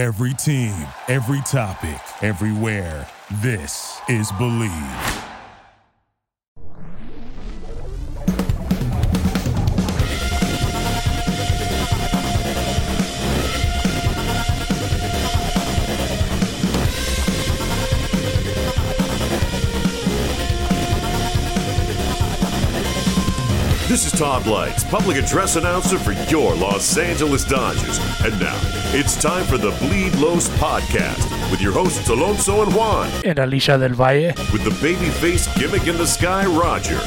Every team, every topic, everywhere. This is Believe. This is Todd Leitz, public address announcer for your Los Angeles Dodgers. And now, it's time for the Bleed Los podcast with your hosts Alonso and Juan, and Alicia del Valle. with the babyface gimmick in the sky, Roger.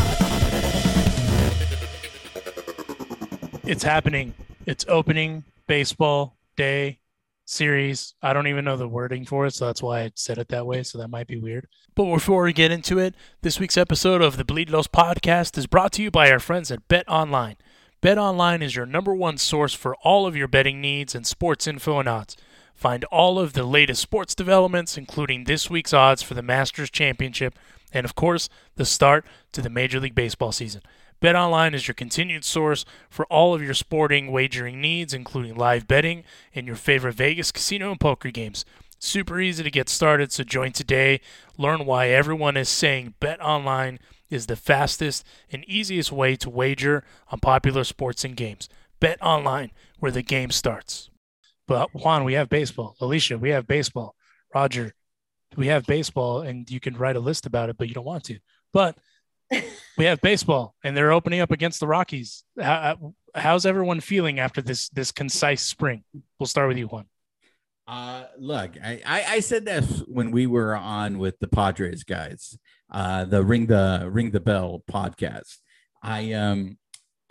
It's happening. It's opening baseball day series. I don't even know the wording for it, so that's why I said it that way. So that might be weird. But before we get into it, this week's episode of the Bleed Los podcast is brought to you by our friends at Bet Online. Bet Online is your number one source for all of your betting needs and sports info and odds. Find all of the latest sports developments, including this week's odds for the Masters Championship, and of course, the start to the Major League Baseball season. BetOnline is your continued source for all of your sporting wagering needs, including live betting and your favorite Vegas casino and poker games. Super easy to get started, so join today. Learn why everyone is saying BetOnline is the fastest and easiest way to wager on popular sports and games. Bet online, where the game starts. But Juan, we have baseball. Alicia, we have baseball. Roger, we have baseball, and you can write a list about it, but you don't want to. But we have baseball, and they're opening up against the Rockies. How, how's everyone feeling after this this concise spring? We'll start with you, Juan. Uh, look, I, I, I said this when we were on with the Padres guys, uh, the ring the ring the bell podcast. I um,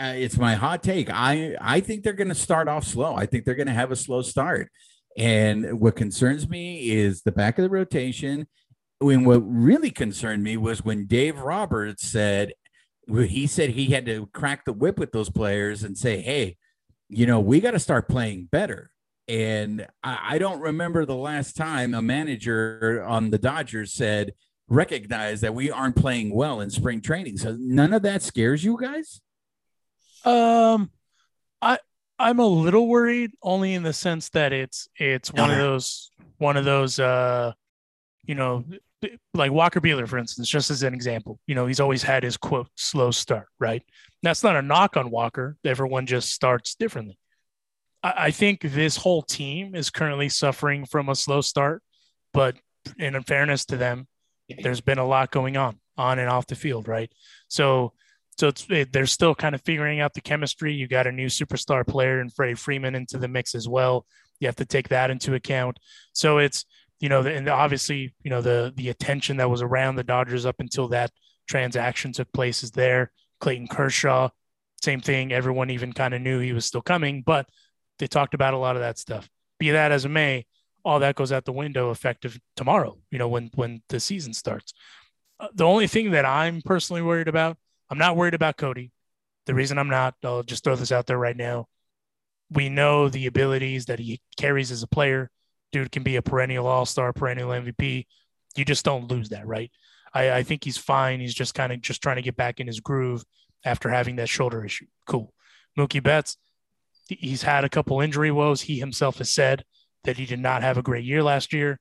uh, it's my hot take. I I think they're going to start off slow. I think they're going to have a slow start. And what concerns me is the back of the rotation. When what really concerned me was when Dave Roberts said he said he had to crack the whip with those players and say, "Hey, you know, we got to start playing better." And I, I don't remember the last time a manager on the Dodgers said, recognize that we aren't playing well in spring training. So none of that scares you guys? Um, I I'm a little worried, only in the sense that it's it's one of those one of those uh, you know, like Walker Buehler, for instance, just as an example. You know, he's always had his quote slow start, right? That's not a knock on Walker. Everyone just starts differently. I, I think this whole team is currently suffering from a slow start, but in fairness to them, there's been a lot going on on and off the field, right? So so it's it, they're still kind of figuring out the chemistry. You got a new superstar player and Freddie Freeman into the mix as well. You have to take that into account. So it's you know, and obviously you know the the attention that was around the Dodgers up until that transaction took place is there. Clayton Kershaw, same thing. Everyone even kind of knew he was still coming, but they talked about a lot of that stuff. Be that as it may, all that goes out the window effective tomorrow. You know, when when the season starts. Uh, the only thing that I'm personally worried about I'm not worried about Cody. The reason I'm not, I'll just throw this out there right now. We know the abilities that he carries as a player. Dude can be a perennial all star, perennial MVP. You just don't lose that, right? I, I think he's fine. He's just kind of just trying to get back in his groove after having that shoulder issue. Cool. Mookie Betts, he's had a couple injury woes. He himself has said that he did not have a great year last year.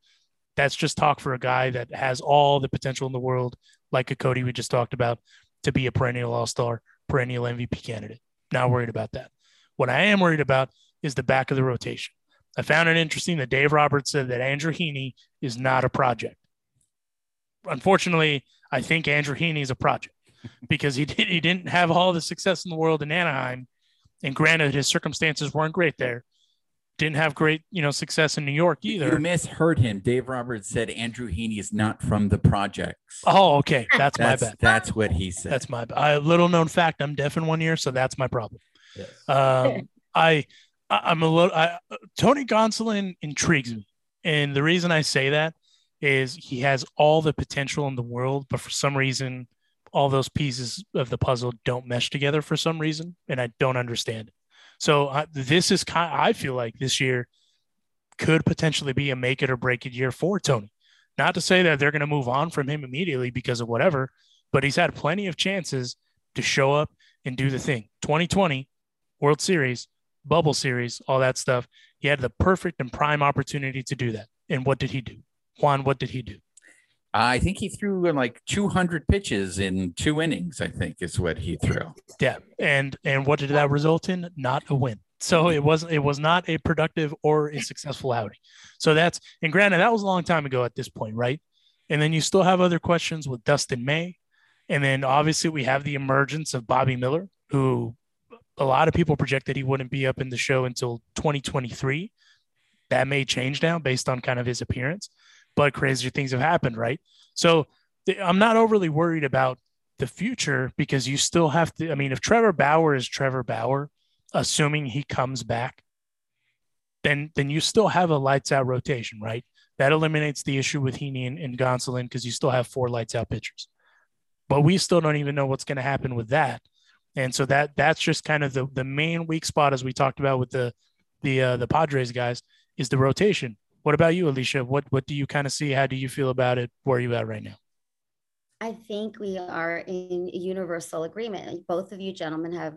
That's just talk for a guy that has all the potential in the world, like a Cody we just talked about to be a perennial all star, perennial MVP candidate. Not worried about that. What I am worried about is the back of the rotation. I found it interesting that Dave Roberts said that Andrew Heaney is not a project. Unfortunately, I think Andrew Heaney is a project because he did, he didn't have all the success in the world in Anaheim, and granted his circumstances weren't great there didn't have great, you know, success in New York either. You misheard him. Dave Roberts said Andrew Heaney is not from the projects. Oh, okay. That's, That's my bad. That's what he said. That's my bad. A little known fact. I'm deaf in one ear, so that's my problem. Yes. Um, I, I- I'm a little. I, Tony Gonsolin intrigues me, and the reason I say that is he has all the potential in the world, but for some reason, all those pieces of the puzzle don't mesh together for some reason, and I don't understand it. So uh, this is kind. I feel like this year could potentially be a make it or break it year for Tony. Not to say that they're going to move on from him immediately because of whatever, but he's had plenty of chances to show up and do the thing. 2020 World Series, bubble series, all that stuff. He had the perfect and prime opportunity to do that. And what did he do? Juan, what did he do? I think he threw in like 200 pitches in two innings. I think is what he threw. Yeah, and and what did that result in? Not a win. So mm-hmm. it wasn't. It was not a productive or a successful outing. So that's and granted that was a long time ago at this point, right? And then you still have other questions with Dustin May, and then obviously we have the emergence of Bobby Miller, who a lot of people projected he wouldn't be up in the show until 2023. That may change now based on kind of his appearance but crazier things have happened, right? So I'm not overly worried about the future because you still have to. I mean, if Trevor Bauer is Trevor Bauer, assuming he comes back, then then you still have a lights out rotation, right? That eliminates the issue with Heaney and, and Gonsolin because you still have four lights out pitchers. But we still don't even know what's going to happen with that. And so that that's just kind of the the main weak spot as we talked about with the the uh, the Padres guys is the rotation. What about you, Alicia? What what do you kind of see? How do you feel about it? Where are you at right now? I think we are in universal agreement. Both of you gentlemen have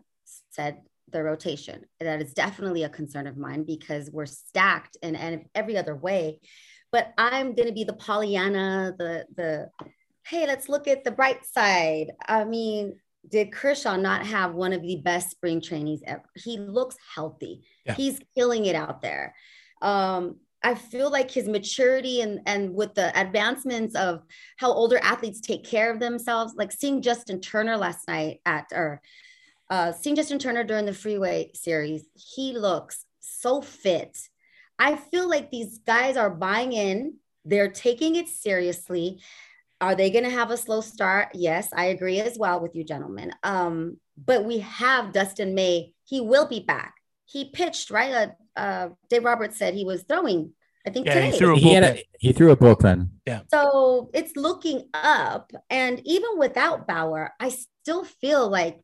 said the rotation. That is definitely a concern of mine because we're stacked in, in every other way. But I'm going to be the Pollyanna, the the hey, let's look at the bright side. I mean, did Kershaw not have one of the best spring trainees ever? He looks healthy. Yeah. He's killing it out there. Um, I feel like his maturity and and with the advancements of how older athletes take care of themselves, like seeing Justin Turner last night at or uh, seeing Justin Turner during the Freeway series, he looks so fit. I feel like these guys are buying in. They're taking it seriously. Are they going to have a slow start? Yes, I agree as well with you, gentlemen. Um, but we have Dustin May. He will be back. He pitched right. Uh, uh, Dave Roberts said he was throwing. I think yeah, today. he threw a He, had a, he threw a bullpen. Yeah. So it's looking up. And even without Bauer, I still feel like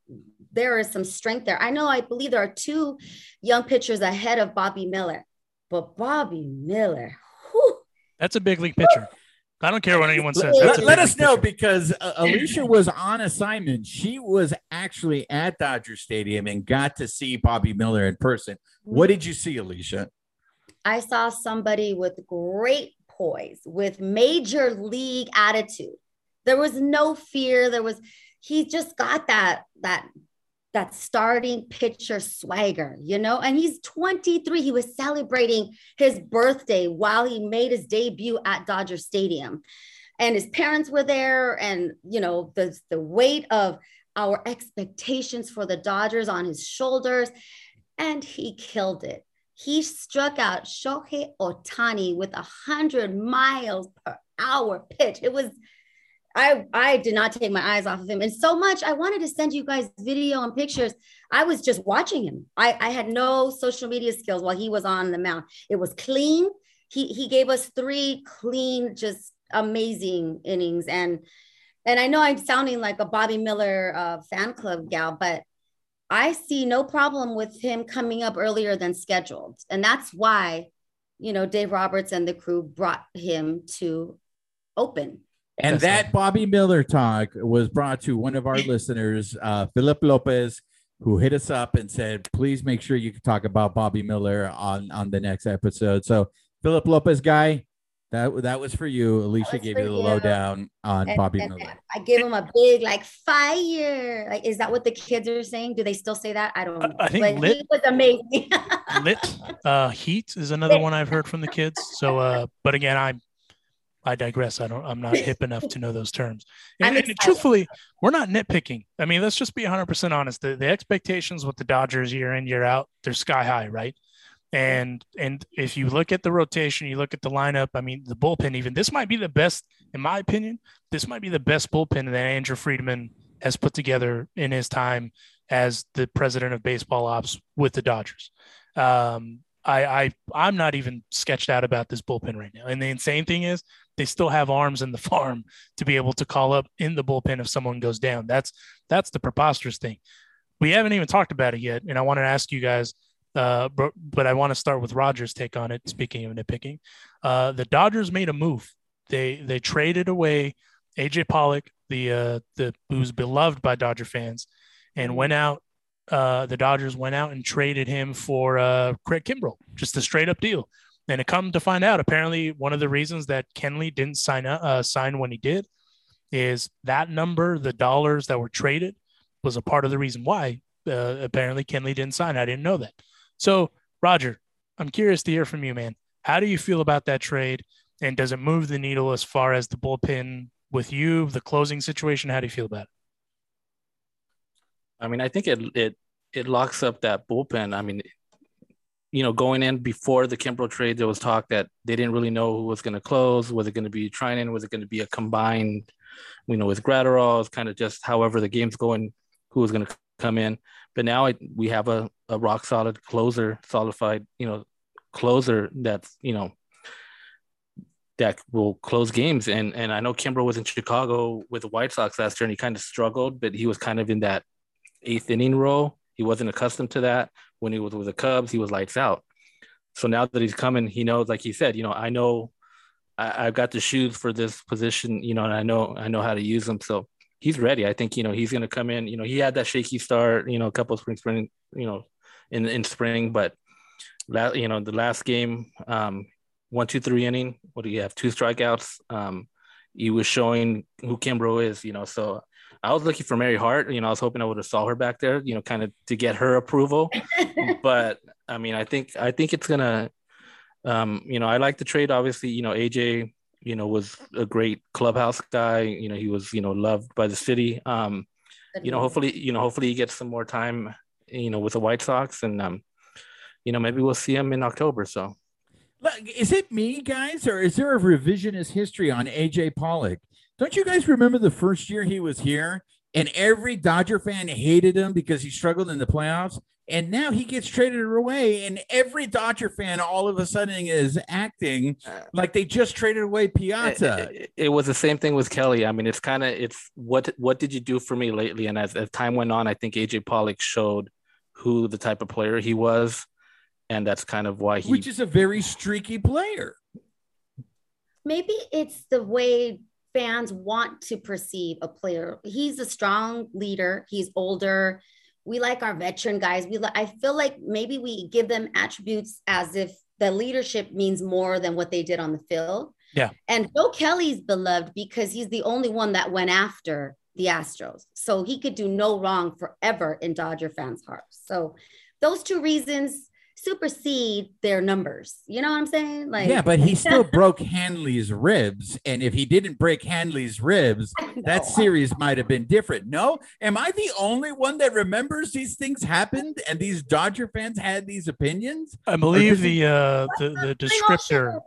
there is some strength there. I know I believe there are two young pitchers ahead of Bobby Miller, but Bobby Miller, whew, That's a big league pitcher. I don't care what anyone says. Let, That's a let us know because uh, Alicia was on assignment. She was actually at Dodger Stadium and got to see Bobby Miller in person. What did you see, Alicia? I saw somebody with great poise, with major league attitude. There was no fear. There was, he just got that, that, that starting pitcher swagger, you know, and he's 23. He was celebrating his birthday while he made his debut at Dodger Stadium. And his parents were there, and you know, the, the weight of our expectations for the Dodgers on his shoulders. And he killed it he struck out Shohei Ohtani with a hundred miles per hour pitch. It was, I I did not take my eyes off of him, and so much I wanted to send you guys video and pictures. I was just watching him. I I had no social media skills while he was on the mound. It was clean. He he gave us three clean, just amazing innings, and and I know I'm sounding like a Bobby Miller uh, fan club gal, but I see no problem with him coming up earlier than scheduled. And that's why, you know, Dave Roberts and the crew brought him to open. And That's that Bobby Miller talk was brought to one of our listeners, uh, Philip Lopez, who hit us up and said, please make sure you can talk about Bobby Miller on, on the next episode. So, Philip Lopez guy, that, that was for you. Alicia gave you the you. lowdown on And- Bobby and Miller. I gave him a big like fire. Like, is that what the kids are saying? Do they still say that? I don't I- know. I think but lit- he was amazing. Lit uh, Heat is another one I've heard from the kids. So, uh, but again, I'm I digress. I don't. I'm not hip enough to know those terms. And, and truthfully, we're not nitpicking. I mean, let's just be 100 percent honest. The, the expectations with the Dodgers year in year out, they're sky high, right? And and if you look at the rotation, you look at the lineup. I mean, the bullpen. Even this might be the best, in my opinion. This might be the best bullpen that Andrew Friedman has put together in his time as the president of baseball ops with the Dodgers. Um, I, I I'm not even sketched out about this bullpen right now. And the insane thing is they still have arms in the farm to be able to call up in the bullpen if someone goes down. That's that's the preposterous thing. We haven't even talked about it yet, and I want to ask you guys. Uh, but, but I want to start with Rogers' take on it. Speaking of nitpicking, uh, the Dodgers made a move. They they traded away AJ Pollock, the uh, the who's beloved by Dodger fans, and went out uh, the Dodgers went out and traded him for uh, Craig Kimbrel, just a straight up deal. And it come to find out, apparently one of the reasons that Kenley didn't sign up, uh, sign when he did is that number, the dollars that were traded, was a part of the reason why uh, apparently Kenley didn't sign. I didn't know that. So, Roger, I'm curious to hear from you, man. How do you feel about that trade? And does it move the needle as far as the bullpen with you, the closing situation? How do you feel about it? I mean, I think it it it locks up that bullpen. I mean, you know, going in before the Kimbrel trade, there was talk that they didn't really know who was going to close. Was it going to be Treinen? Was it going to be a combined, you know, with Graterol? It's kind of just however the game's going, who was going to come in. But now I, we have a, a rock solid closer, solidified, you know, closer that's, you know, that will close games. And and I know Kimbrel was in Chicago with the White Sox last year and he kind of struggled, but he was kind of in that eighth inning role. He wasn't accustomed to that. When he was with the Cubs, he was lights out. So now that he's coming, he knows, like he said, you know, I know I, have got the shoes for this position, you know, and I know I know how to use them. So he's ready. I think, you know, he's gonna come in. You know, he had that shaky start, you know, a couple of spring spring, you know, in in spring, but last, you know, the last game, um, one, two, three inning, what do you have? Two strikeouts. Um, he was showing who Kimbrel is, you know, so I was looking for Mary Hart. You know, I was hoping I would have saw her back there. You know, kind of to get her approval. but I mean, I think I think it's gonna. Um, you know, I like the trade. Obviously, you know, AJ, you know, was a great clubhouse guy. You know, he was you know loved by the city. Um, you know, hopefully, you know, hopefully he gets some more time. You know, with the White Sox, and um, you know, maybe we'll see him in October. So. Is it me, guys, or is there a revisionist history on AJ Pollock? Don't you guys remember the first year he was here and every Dodger fan hated him because he struggled in the playoffs? And now he gets traded away, and every Dodger fan all of a sudden is acting like they just traded away Piazza. It, it, it was the same thing with Kelly. I mean, it's kind of it's what what did you do for me lately? And as, as time went on, I think AJ Pollock showed who the type of player he was, and that's kind of why he, which is a very streaky player. Maybe it's the way fans want to perceive a player. He's a strong leader. He's older. We like our veteran guys. We I feel like maybe we give them attributes as if the leadership means more than what they did on the field. Yeah. And Joe Kelly's beloved because he's the only one that went after the Astros. So he could do no wrong forever in Dodger fans' hearts. So those two reasons supersede their numbers. You know what I'm saying? Like Yeah, but he still broke Hanley's ribs and if he didn't break Hanley's ribs, that series might have been different. No? Am I the only one that remembers these things happened and these Dodger fans had these opinions? I believe the uh the, the descriptor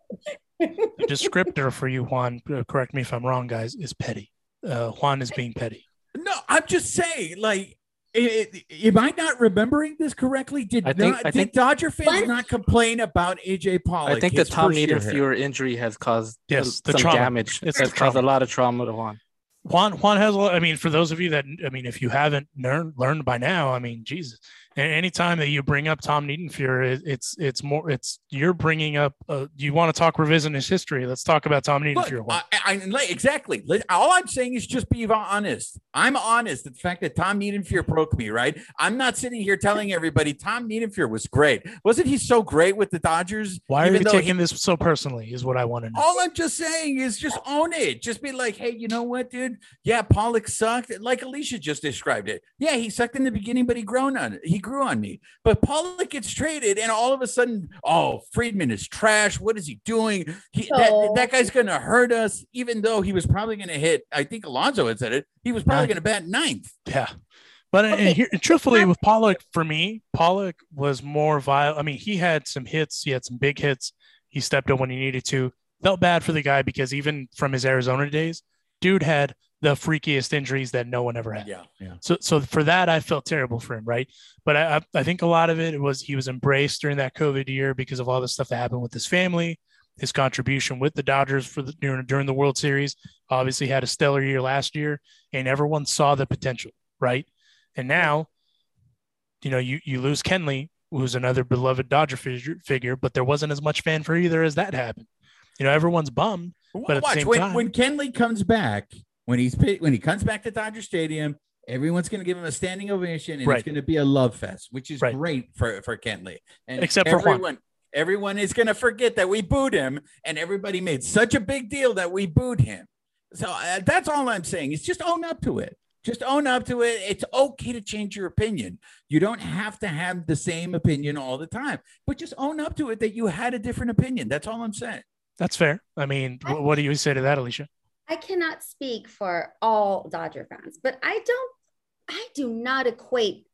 the descriptor for you Juan, uh, correct me if I'm wrong guys, is petty. Uh Juan is being petty. No, I'm just saying like it, am I not remembering this correctly? Did I think, not, I did think, Dodger fans what? not complain about AJ Pollock? I think the Tom Niedenfuer injury has caused yes, the some trauma. damage. It's has caused a lot of trauma to Juan. Juan Juan has. I mean, for those of you that I mean, if you haven't learned learned by now, I mean, Jesus, anytime that you bring up Tom Niedenfuer, it's it's more it's you're bringing up. Uh, you want to talk revisionist history? Let's talk about Tom Niedenfuer. Look, I, I, exactly. All I'm saying is just be honest. I'm honest. That the fact that Tom Niedenfuer broke me, right? I'm not sitting here telling everybody Tom Niedenfuer was great. Wasn't he so great with the Dodgers? Why are you taking he, this so personally? Is what I want to know. All I'm just saying is just own it. Just be like, hey, you know what, dude? Yeah, Pollock sucked. Like Alicia just described it. Yeah, he sucked in the beginning, but he grown on it. He grew on me. But Pollock gets traded, and all of a sudden, oh, Friedman is trash. What is he doing? He, that, that guy's going to hurt us, even though he was probably going to hit. I think Alonso had said it. He was probably going to bat ninth. Yeah. But okay. and here, and truthfully, with Pollock, for me, Pollock was more violent. I mean, he had some hits. He had some big hits. He stepped up when he needed to. Felt bad for the guy because even from his Arizona days, dude had the freakiest injuries that no one ever had. Yeah, yeah. So, so for that, I felt terrible for him, right? But I, I think a lot of it was he was embraced during that COVID year because of all the stuff that happened with his family, his contribution with the Dodgers for the during, during the World Series. Obviously, had a stellar year last year, and everyone saw the potential, right? And now, you know, you you lose Kenley, who's another beloved Dodger figure, figure, but there wasn't as much fan for either as that happened. You know, everyone's bummed. But Watch when, time, when Kenley comes back, when he's when he comes back to Dodger Stadium, Everyone's going to give him a standing ovation, and Right. it's going to be a love fest, which is Right. great for for Kenley. And Except for Juan. everyone, everyone is going to forget that we booed him, and everybody made such a big deal that we booed him. So uh, that's all I'm saying. Is just own up to it. Just own up to it. It's okay to change your opinion. You don't have to have the same opinion all the time, but just own up to it that you had a different opinion. That's all I'm saying. That's fair. I mean, what do you say to that, Alicia? I cannot speak for all Dodger fans, but I don't, I do not equate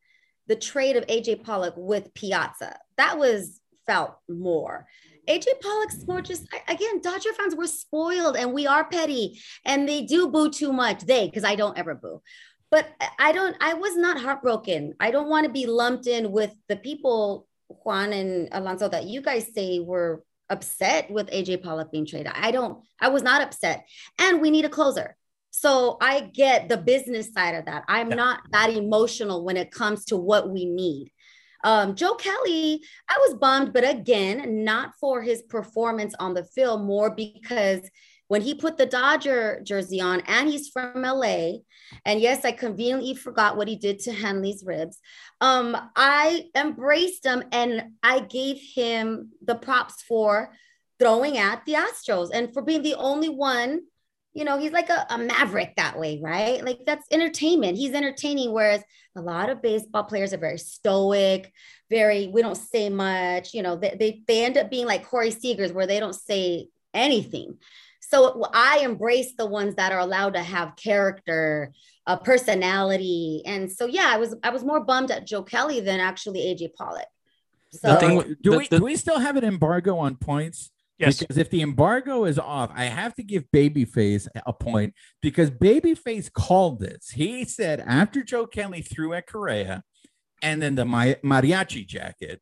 the trade of AJ Pollock with Piazza. That was felt more. AJ Pollock's more just, again, Dodger fans were spoiled and we are petty and they do boo too much. They, because I don't ever boo. But I don't, I was not heartbroken. I don't want to be lumped in with the people, Juan and Alonso, that you guys say were upset with AJ Pollock being traded. I don't, I was not upset and we need a closer. So I get the business side of that. I'm Yeah. not that emotional when it comes to what we need. Um, Joe Kelly, I was bummed, but again, not for his performance on the field, more because when he put the Dodger jersey on and he's from LA, and yes, I conveniently forgot what he did to Hanley's ribs. Um, I embraced him and I gave him the props for throwing at the Astros and for being the only one you know, he's like a, a maverick that way, right? Like that's entertainment. He's entertaining. Whereas a lot of baseball players are very stoic, very, we don't say much, you know, they, they, they end up being like Corey Seagers where they don't say anything. So I embrace the ones that are allowed to have character, uh, personality. And so, yeah, I was, I was more bummed at Joe Kelly than actually AJ Pollock. So thing do the- we the- do we still have an embargo on points? Yes. Because if the embargo is off, I have to give Babyface a point because Babyface called this. He said after Joe Kelly threw at Correa and then the mariachi jacket,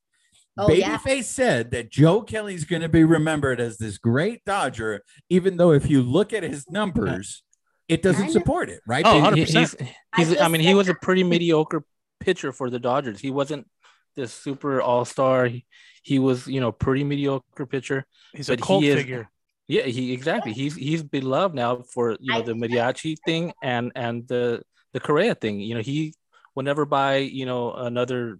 Oh, yeah. Babyface said that Joe Kelly's going to be remembered as this great Dodger, even though if you look at his numbers, it doesn't I know. support it, right? Oh, 100%. He- he's, he's, I, just mean, he was a pretty mediocre pitcher for the Dodgers. He wasn't this super all star. He, he was, you know, pretty mediocre pitcher. He's a But he cult is- figure. Yeah, he exactly. He's he's beloved now for you know the mariachi thing and and the the Correa thing. You know, he will never buy you know another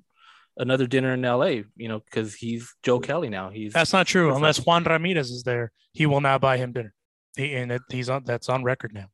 another dinner in L.A. You know, because he's Joe Kelly now. He's That's not true. Unless? Juan Ramirez is there, he will not buy him dinner. He, and it, he's on. That's on record now.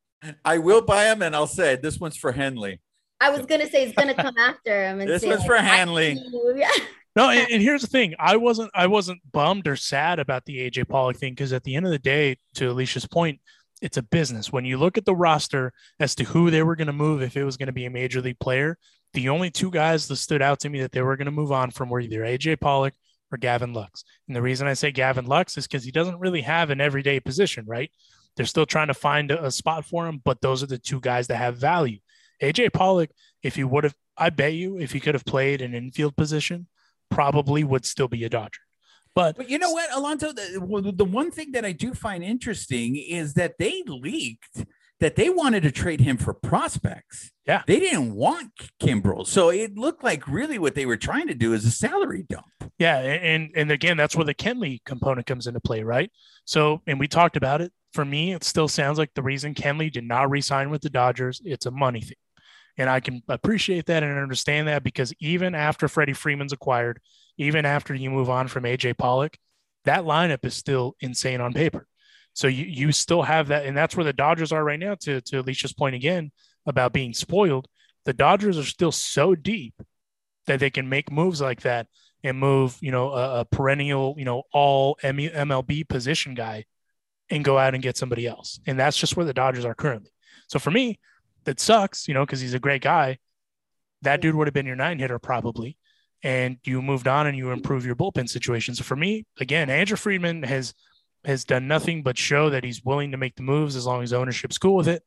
I will buy him, and I'll say this one's for Hanley. I was going to say he's going to come after him. And This say, one's like, for "I Hanley." see you." Yeah. No, and, and here's the thing: I wasn't, I wasn't bummed or sad about the AJ Pollock thing because at the end of the day, to Alicia's point, it's a business. When you look at the roster as to who they were going to move if it was going to be a major league player, the only two guys that stood out to me that they were going to move on from were either AJ Pollock or Gavin Lux. And the reason I say Gavin Lux is because he doesn't really have an everyday position, right? They're still trying to find a, a spot for him, but those are the two guys that have value. AJ Pollock, if he would have, I bet you, if he could have played an infield position, probably would still be a Dodger. But But you know what, Alonso? The, the one thing that I do find interesting is that they leaked that they wanted to trade him for prospects. Yeah. They didn't want Kimbrel. So it looked like really what they were trying to do is a salary dump. Yeah, and and again, that's where the Kenley component comes into play, right? So, and we talked about it. For me, it still sounds like the reason Kenley did not re-sign with the Dodgers, it's a money thing, and I can appreciate that and understand that because even after Freddie Freeman's acquired, even after you move on from AJ Pollock, that lineup is still insane on paper. So you you still have that, and that's where the Dodgers are right now. To to Alicia's point again about being spoiled, the Dodgers are still so deep that they can make moves like that and move, you know, a, a perennial, you know, all MLB position guy and go out and get somebody else. And that's just where the Dodgers are currently. So for me, that sucks, you know, because he's a great guy. That dude would have been your nine hitter probably. And you moved on and you improve your bullpen situation. So for me, again, Andrew Friedman has has done nothing but show that he's willing to make the moves as long as ownership's cool with it.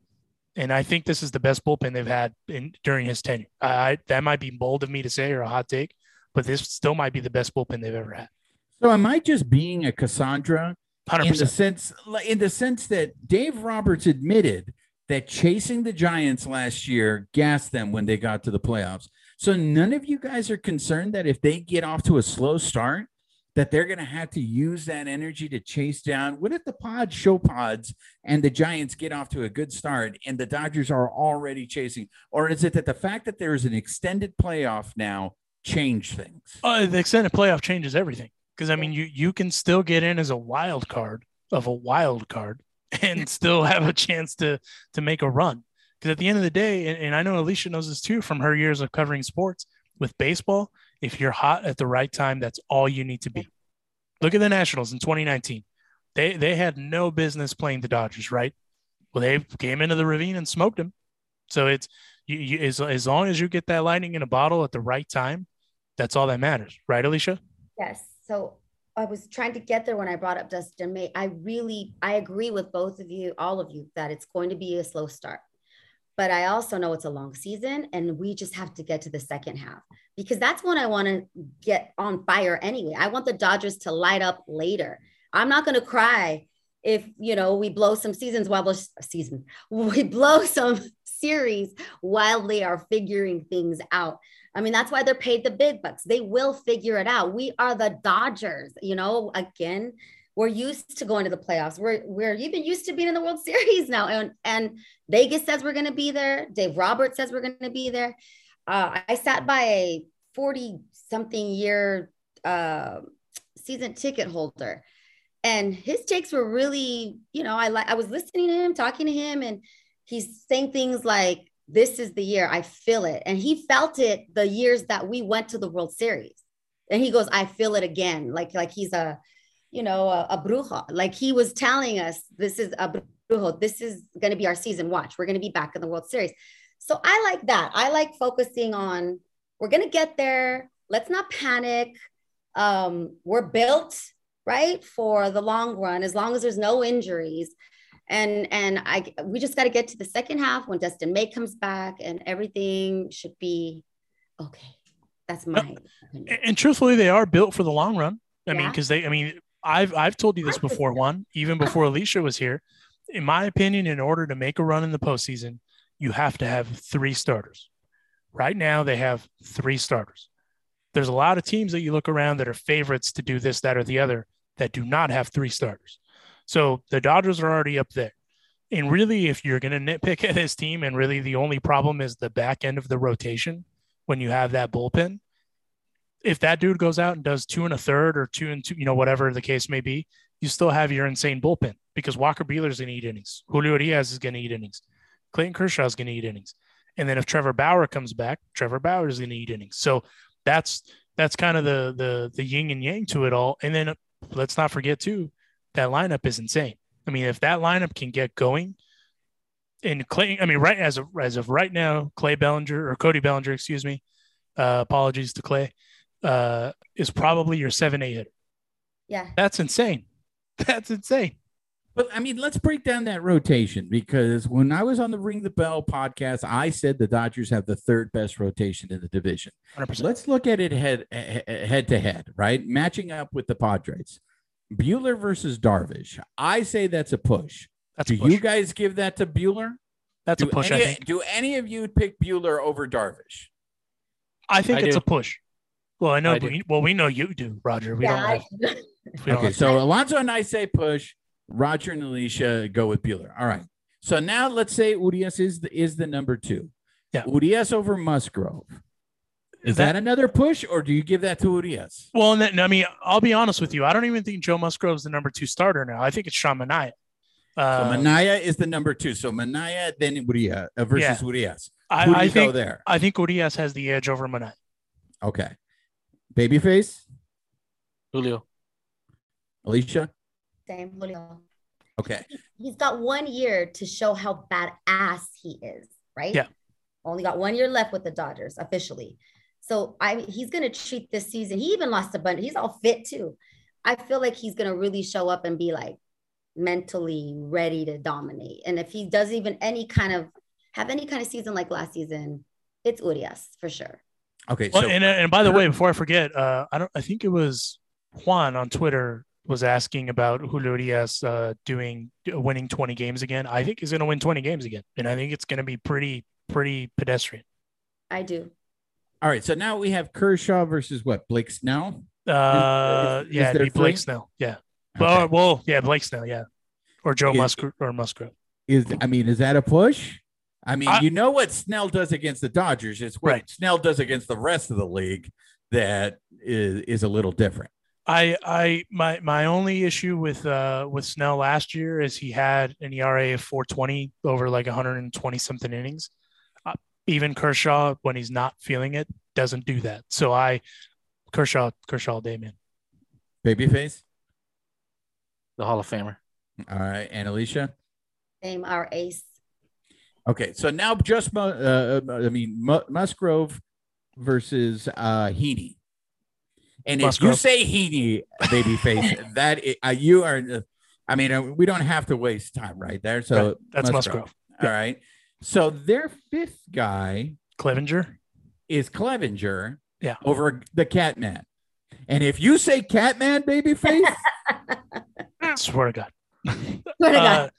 And I think this is the best bullpen they've had in during his tenure. I, that might be bold of me to say or a hot take, but this still might be the best bullpen they've ever had. So am I just being a Cassandra Hundred in the sense in the sense that Dave Roberts admitted that chasing the Giants last year gassed them when they got to the playoffs. So none of you guys are concerned that if they get off to a slow start, that they're going to have to use that energy to chase down. What if the pods show pods and the Giants get off to a good start and the Dodgers are already chasing? Or is it that the fact that there is an extended playoff now change things? Uh, the extended playoff changes everything because I mean you you can still get in as a wild card of a wild card and still have a chance to to make a run. Because at the end of the day, and, and I know Alicia knows this too from her years of covering sports with baseball, if you're hot at the right time, that's all you need to be. Look at the Nationals in 2019. They they had no business playing the Dodgers, right? Well, they came into the ravine and smoked them. So it's you, you as, as long as you get that lightning in a bottle at the right time, that's all that matters, right, Alicia? Yes. So I was trying to get there when I brought up Dustin May. I really I agree with both of you, all of you, that it's going to be a slow start. But I also know it's a long season and we just have to get to the second half because that's when I want to get on fire anyway. I want the Dodgers to light up later. I'm not going to cry if, you know, we blow some seasons while we season, we blow some series while they are figuring things out. I mean, that's why they're paid the big bucks. They will figure it out. We are the Dodgers, you know, again, we're used to going to the playoffs. We're we're even used to being in the World Series now. And and Vegas says we're gonna be there. Dave Roberts says we're gonna be there. Uh, I sat by a 40 something year uh, season ticket holder and his takes were really, you know, I like I was listening to him, talking to him, and he's saying things like, This is the year I feel it. And he felt it the years that we went to the World Series. And he goes, I feel it again. Like, like he's a you know, a, a brujo. Like he was telling us, this is a brujo. This is going to be our season. Watch, we're going to be back in the World Series. So I like that. I like focusing on we're going to get there. Let's not panic. Um, we're built right for the long run as long as there's no injuries and and i we just got to get to the second half when dustin may comes back and everything should be okay that's my and, and truthfully they are built for the long run i yeah. mean because they i mean I've I've told you this before, Juan, even before Alicia was here. In my opinion, in order to make a run in the postseason, you have to have three starters. Right now, they have three starters. There's a lot of teams that you look around that are favorites to do this, that, or the other that do not have three starters. So the Dodgers are already up there. And really, if you're going to nitpick at this team, and really the only problem is the back end of the rotation when you have that bullpen, if that dude goes out and does two and a third or two and two, you know, whatever the case may be, you still have your insane bullpen because Walker Buehler is going to eat innings. Julio Diaz is going to eat innings. Clayton Kershaw is going to eat innings. And then if Trevor Bauer comes back, Trevor Bauer is going to eat innings. So that's that's kind of the the the yin and yang to it all. And then let's not forget too, that lineup is insane. I mean, if that lineup can get going, and Clay, I mean, right as of as of right now, Clay Bellinger or Cody Bellinger, excuse me. Uh, apologies to Clay uh, is probably your seven eight hitter. Yeah, that's insane. That's insane. But I mean, let's break down that rotation because when I was on the Ring the Bell podcast, I said the Dodgers have the third best rotation in the division. 100%. Let's look at it head head to head, right? Matching up with the Padres. Buehler versus Darvish. I say that's a push. That's do a push. you guys give that to Buehler? That's do a push. Any, do any of you pick Buehler over Darvish? I think I it's do. a push. Well, I know. I we, well, we know you do, Roger. We yeah, don't. Have, we okay, so Alonso and I say push. Roger and Alicia go with Buehler. All right. So now let's say Urias is the is the number two. Yeah. Urias over Musgrove. Is that, that, another push, or do you give that to Urias? Well, and then, I mean, I'll be honest with you. I don't even think Joe Musgrove is the number two starter now. I think it's Sean Manaea. Uh, so Manaea is the number two. So Manaea, then Urias uh, versus yeah. Urias. I, I think there. I think Urias has the edge over Manaea. Okay. Babyface? Julio. Alicia? Same, Julio. Okay. He's got one year to show how badass he is, right? Yeah. Only got one year left with the Dodgers officially. So I he's gonna treat this season. He even lost a bunch. He's all fit too. I feel like he's gonna really show up and be like mentally ready to dominate. And if he does even any kind of have any kind of season like last season, it's Urias for sure. Okay. Well, and, and by the way, before I forget, uh, I don't. I think it was Juan on Twitter was asking about Julio Diaz uh, doing winning 20 games again. I think he's going to win 20 games again, and I think it's going to be pretty pretty pedestrian. I do. All right. So now we have Kershaw versus what? Blake Snell. Uh, is yeah, it'd be Blake? Snell. Yeah. Okay. Well, well, yeah, Blake Snell. Yeah, or Joe Is- Musgrove or Musgrove. is I mean, is that a push? I mean, I- you know what Snell does against the Dodgers. It's what Right. Snell does against the rest of the league that is, is a little different. I I my my only issue with uh with Snell last year is he had an ERA of 420 over like 120 something innings. Uh, even Kershaw, when he's not feeling it, doesn't do that. So I Kershaw Kershaw all day, man. Babyface. The Hall of Famer. All right, and Alicia. Name our ace. Okay, so now just Mu- uh, uh, I mean Musgrove versus uh Heaney. And if you Musgrove. say Heaney, babyface, that i- uh, you are. uh, I mean, uh, we don't have to waste time right there. So Right, That's Musgrove. All right. So their fifth guy Clevinger. is Clevinger. Yeah. Over the Catman. And if you say Catman, babyface, Swear to God. Swear to God.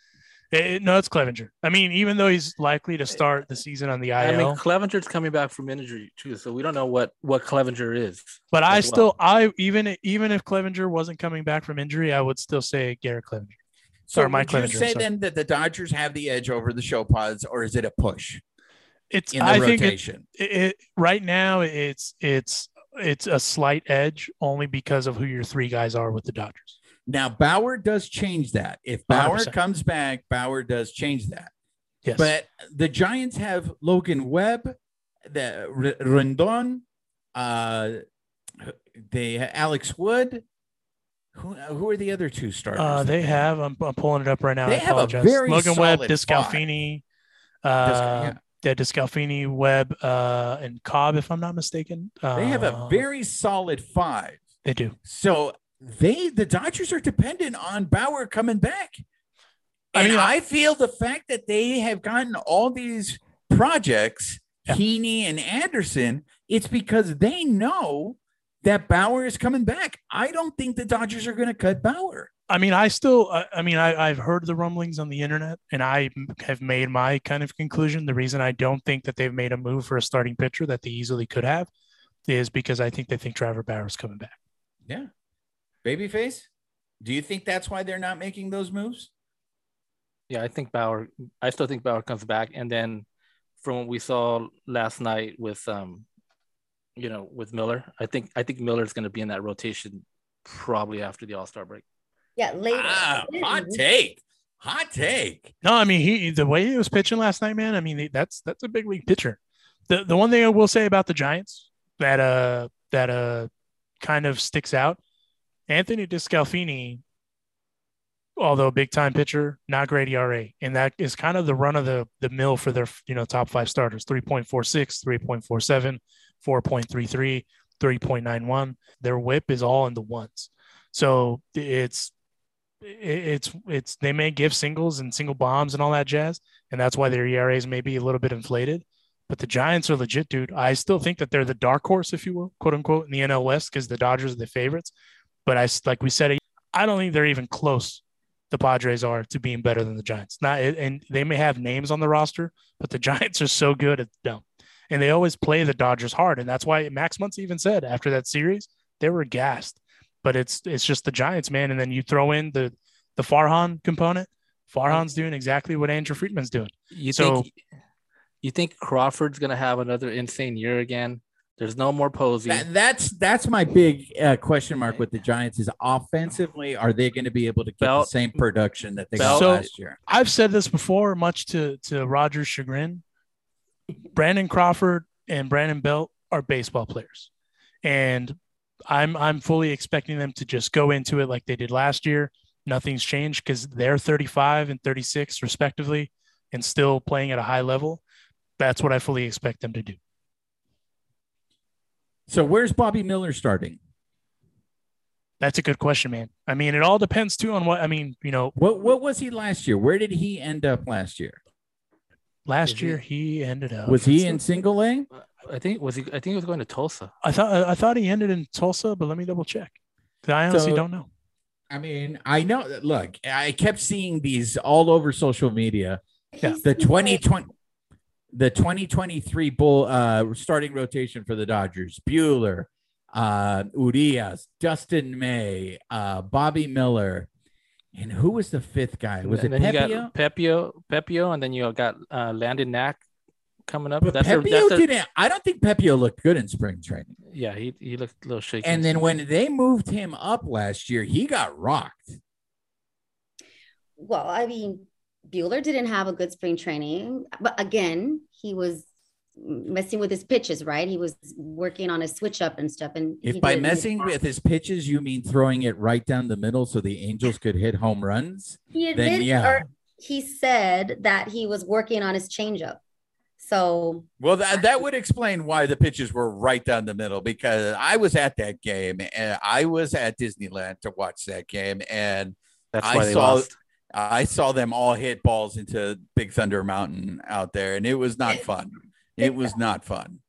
It- no, it's Clevinger. I mean, even though he's likely to start the season on the IL, I mean, Clevinger's coming back from injury too, so we don't know what what Clevinger is. but I as well. still, I even even if Clevinger wasn't coming back from injury, I would still say Garrett Clevinger. so Or Mike would you Clevinger, say sorry. then that the Dodgers have the edge over the show pods, or is it a push It's in the I think rotation? it, it right now it's it's it's a slight edge only because of who your three guys are with the Dodgers. Now Bauer does change that. If Bauer 100%. comes back, Bauer does change that. Yes, But the Giants have Logan Webb, the R- Rendon, uh, they Alex Wood. Who, who are the other two starters? uh, they have. I'm, I'm pulling it up right now. They I have a apologize. very Logan Webb, solid DeSclafani, Dis- uh, yeah. yeah, DeSclafani, Webb, uh, and Cobb, if I'm not mistaken. They have a Uh, very solid five. They do. So they the Dodgers are dependent on Bauer coming back. I And mean, I, feel the fact that they have gotten all these projects, Yeah. Heaney and Anderson, it's because they know that Bauer is coming back. I don't think the Dodgers are going to cut Bauer. I mean, I still, I, mean, I, I've heard the rumblings on the internet, and I have made my kind of conclusion. The reason I don't think that they've made a move for a starting pitcher that they easily could have is because I think they think Trevor Bauer's coming back. Yeah. Babyface, do you think that's why they're not making those moves? Yeah, I think Bauer. I still think Bauer comes back, and then from what we saw last night with um, you know, with Miller, I think I think Miller's going to be in that rotation probably after the All Star break. Yeah, later. Ah, hot take. Hot take. No, I mean, he the way he was pitching last night, man. I mean, that's that's a big league pitcher. The the one thing I will say about the Giants that uh that uh kind of sticks out, Anthony DeSclafani, although big time pitcher, not great ERA, and that is kind of the run of the the mill for their you know top five starters: 3.46, 3.47, 4.33, 3.91. Their WHIP is all in the ones, so it's it's it's they may give singles and single bombs and all that jazz, and that's why their ERAs may be a little bit inflated. But the Giants are legit, dude. I still think that they're the dark horse, if you will, quote unquote, in the NL West because the Dodgers are the favorites. But I like we said, I don't think they're even close. The Padres are to being better than the Giants. Not and they may have names on the roster, but the Giants are so good at them, and they always play the Dodgers hard, and that's why Max Muncy even said after that series they were gassed. But it's it's just the Giants, man. And then you throw in the the Farhan component. Farhan's doing exactly what Andrew Friedman's doing. You So- think you think Crawford's going to have another insane year again? There's no more Posey. That, that's that's my big uh, question mark with the Giants is offensively, are they going to be able to get Belt- the same production that they Belt- got So- last year? I've said this before, much to to Roger's chagrin. Brandon Crawford and Brandon Belt are baseball players, and I'm I'm fully expecting them to just go into it like they did last year. Nothing's changed because they're 35 and 36 respectively, and still playing at a high level. That's what I fully expect them to do. So where's Bobby Miller starting? That's a good question, man. I mean, it all depends too on what I mean. You know, What what was he last year? Where did he end up last year? last Is year he ended up. Was he in single A? I think was he? I think he was going to Tulsa. I thought I thought he ended in Tulsa, but let me double check. I honestly So- don't know. I mean, I know. Look, I kept seeing these all over social media. Yeah. The been playing- 2020, the 2023 bull uh, starting rotation for the Dodgers: Buehler, uh, Urias, Dustin May, uh, Bobby Miller, and who was the fifth guy? Was and it then you Pepiot? got Pepiot, Pepiot, and then you got uh, Landon Knack coming up. But That's their- Pepiot that's didn't. I don't think Pepiot looked good in spring training. yeah, he he looked a little shaky. And then when they moved him up last year, he got rocked. Well, I mean, Buehler didn't have a good spring training, but again, he was messing with his pitches, right? He was working on his switch up and stuff. And If by messing with his pitches you mean throwing it right down the middle so the Angels could hit home runs, he then admitted, yeah. or he said that he was working on his changeup. So Well, that, that would explain why the pitches were right down the middle because I was at that game and I was at Disneyland to watch that game and that's I they saw- lost. I saw them all hit balls into Big Thunder Mountain out there and it was not fun. It was not fun.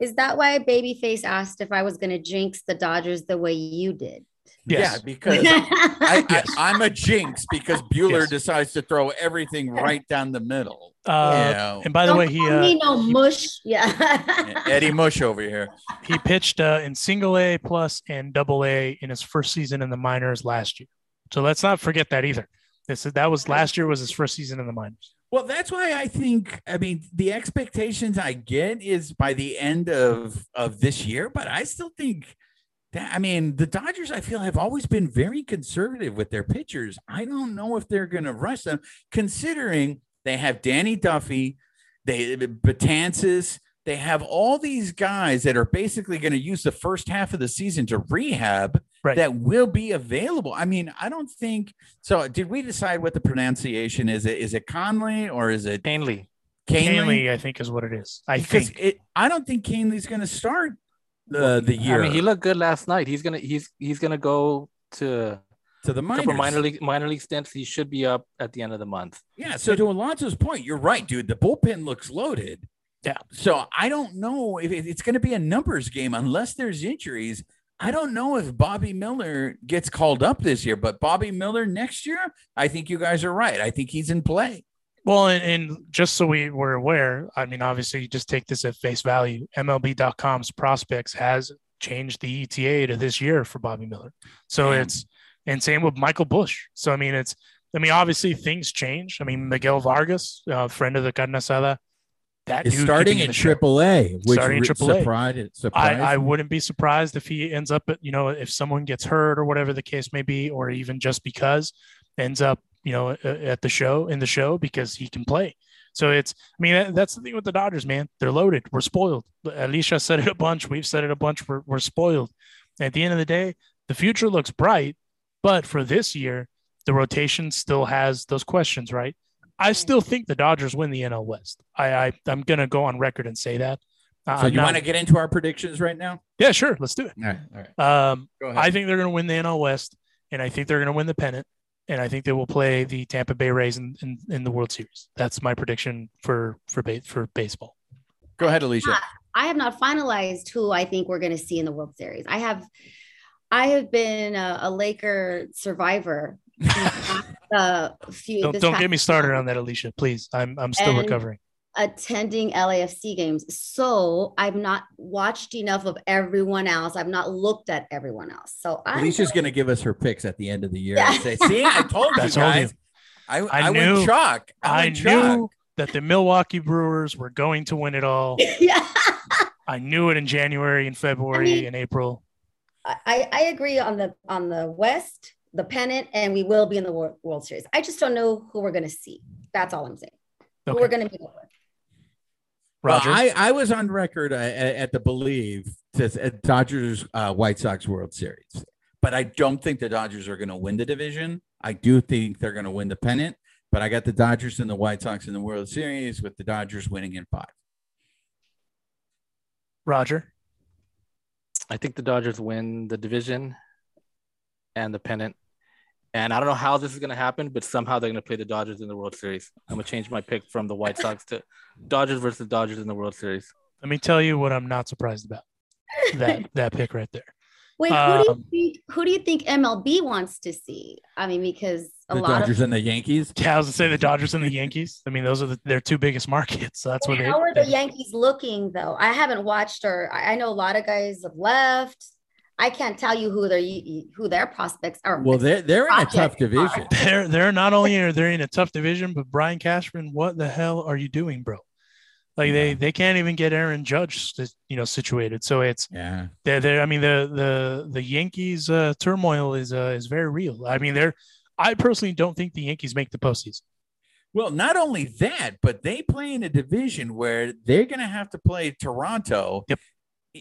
is that why Babyface asked if I was going to jinx the Dodgers the way you did? Yes. Yeah, because I, Yes. I, I'm a jinx because Buehler Yes. decides to throw everything right down the middle. Uh, Yeah. And by the Don't way, he call uh, me no mush. Yeah. Eddie Mush over here. he pitched uh, in single A plus and double A in his first season in the minors last year. So let's not forget that either. This that was last year was his first season in the minors. Well, that's why I think. I mean, the expectations I get is by the end of of this year, but I still think that. I mean, the Dodgers, I feel, have always been very conservative with their pitchers. I don't know if they're going to rush them, considering they have Danny Duffy, they Batanzas. They have all these guys that are basically going to use the first half of the season to rehab Right. that will be available. I mean, I don't think so. Did we decide what the pronunciation is? It is it Conley or is it Canley. Canley? I think, is what it is. I because think. it, I don't think Canley's going to start uh, the year I mean, he looked good last night. He's gonna he's he's gonna go to to the minors. couple minor league minor league stints. He should be up at the end of the month. Yeah. So to Alonso's point, you're right, dude. The bullpen looks loaded. Yeah. So I don't know if it's going to be a numbers game unless there's injuries. I don't know if Bobby Miller gets called up this year, but Bobby Miller next year, I think you guys are right. I think he's in play. Well, and, and just so we were aware, I mean, obviously, you just take this at face value. MLB.com's prospects has changed the ETA to this year for Bobby Miller. So Damn. it's, and same with Michael Busch. So, I mean, it's, I mean, obviously, things change. I mean, Miguel Vargas, uh, friend of the carne asada, that Is starting in the show. Triple A, which Starting in AAA. surprised, surprised I, I wouldn't be surprised if he ends up, at, you know, if someone gets hurt or whatever the case may be, or even just because ends up, you know, at the show in the show because he can play. So it's, I mean, that's the thing with the Dodgers, man. They're loaded. We're spoiled. Alicia said it a bunch. We've said it a bunch. We're, we're spoiled. At the end of the day, the future looks bright, but for this year, the rotation still has those questions, right? I still think the Dodgers win the NL West. I, I I'm gonna go on record and say that. Uh, So you want to get into our predictions right now? Yeah, sure. Let's do it. All right. All right. Um, Go ahead. I think they're going to win the NL West, and I think they're going to win the pennant, and I think they will play the Tampa Bay Rays in, in, in the World Series. That's my prediction for for ba- for baseball. Go ahead, Alicia. I have not finalized who I think we're going to see in the World Series. I have, I have been a, a Laker survivor. uh, few, Don't, this don't get me started on that, Alicia. Please, I'm I'm still recovering. attending LAFC games. So I've not watched enough of everyone else. I've not looked at everyone else. So I'm Alicia's going to give us her picks at the end of the year. Yeah. and Say, see, I told you I told you. guys. I, I, I went knew- chalk. I, I went knew that the Milwaukee Brewers were going to win it all. yeah. I knew it in January and February mean- and April. I, I agree on the on the West, the pennant, and we will be in the World, World Series. I just don't know who we're going to see. That's all I'm saying. Who we're going to meet up with. Roger. Well, I, I was on record uh, at, at the Believe to at Dodgers uh, White Sox World Series, but I don't think the Dodgers are going to win the division. I do think they're going to win the pennant, but I got the Dodgers and the White Sox in the World Series with the Dodgers winning in five. Roger. I think the Dodgers win the division and the pennant. And I don't know how this is going to happen, but somehow they're going to play the Dodgers in the World Series. I'm going to change my pick from the White Sox to Dodgers versus Dodgers in the World Series. Let me tell you what I'm not surprised about. That that pick right there. Wait, who do Um, you think? Who do you think MLB wants to see? I mean, because a The lot Dodgers of and the Yankees. Yeah, I was gonna say the Dodgers and the Yankees. I mean, those are the, their two biggest markets. So that's what they. how are the Yankees looking though? I haven't watched or I I know a lot of guys have left. I can't tell you who their who their prospects are. Well, they're they're in a tough Projects division. They're they're not only are they in a tough division, but Brian Cashman, what the hell are you doing, bro? Like they they can't even get Aaron Judge, you know, situated. So it's Yeah. they're, they're I mean the the the Yankees uh, turmoil is uh, is very real. I mean they're I personally don't think the Yankees make the postseason. Well, not only that, but they play in a division where they're going to have to play Toronto Yep.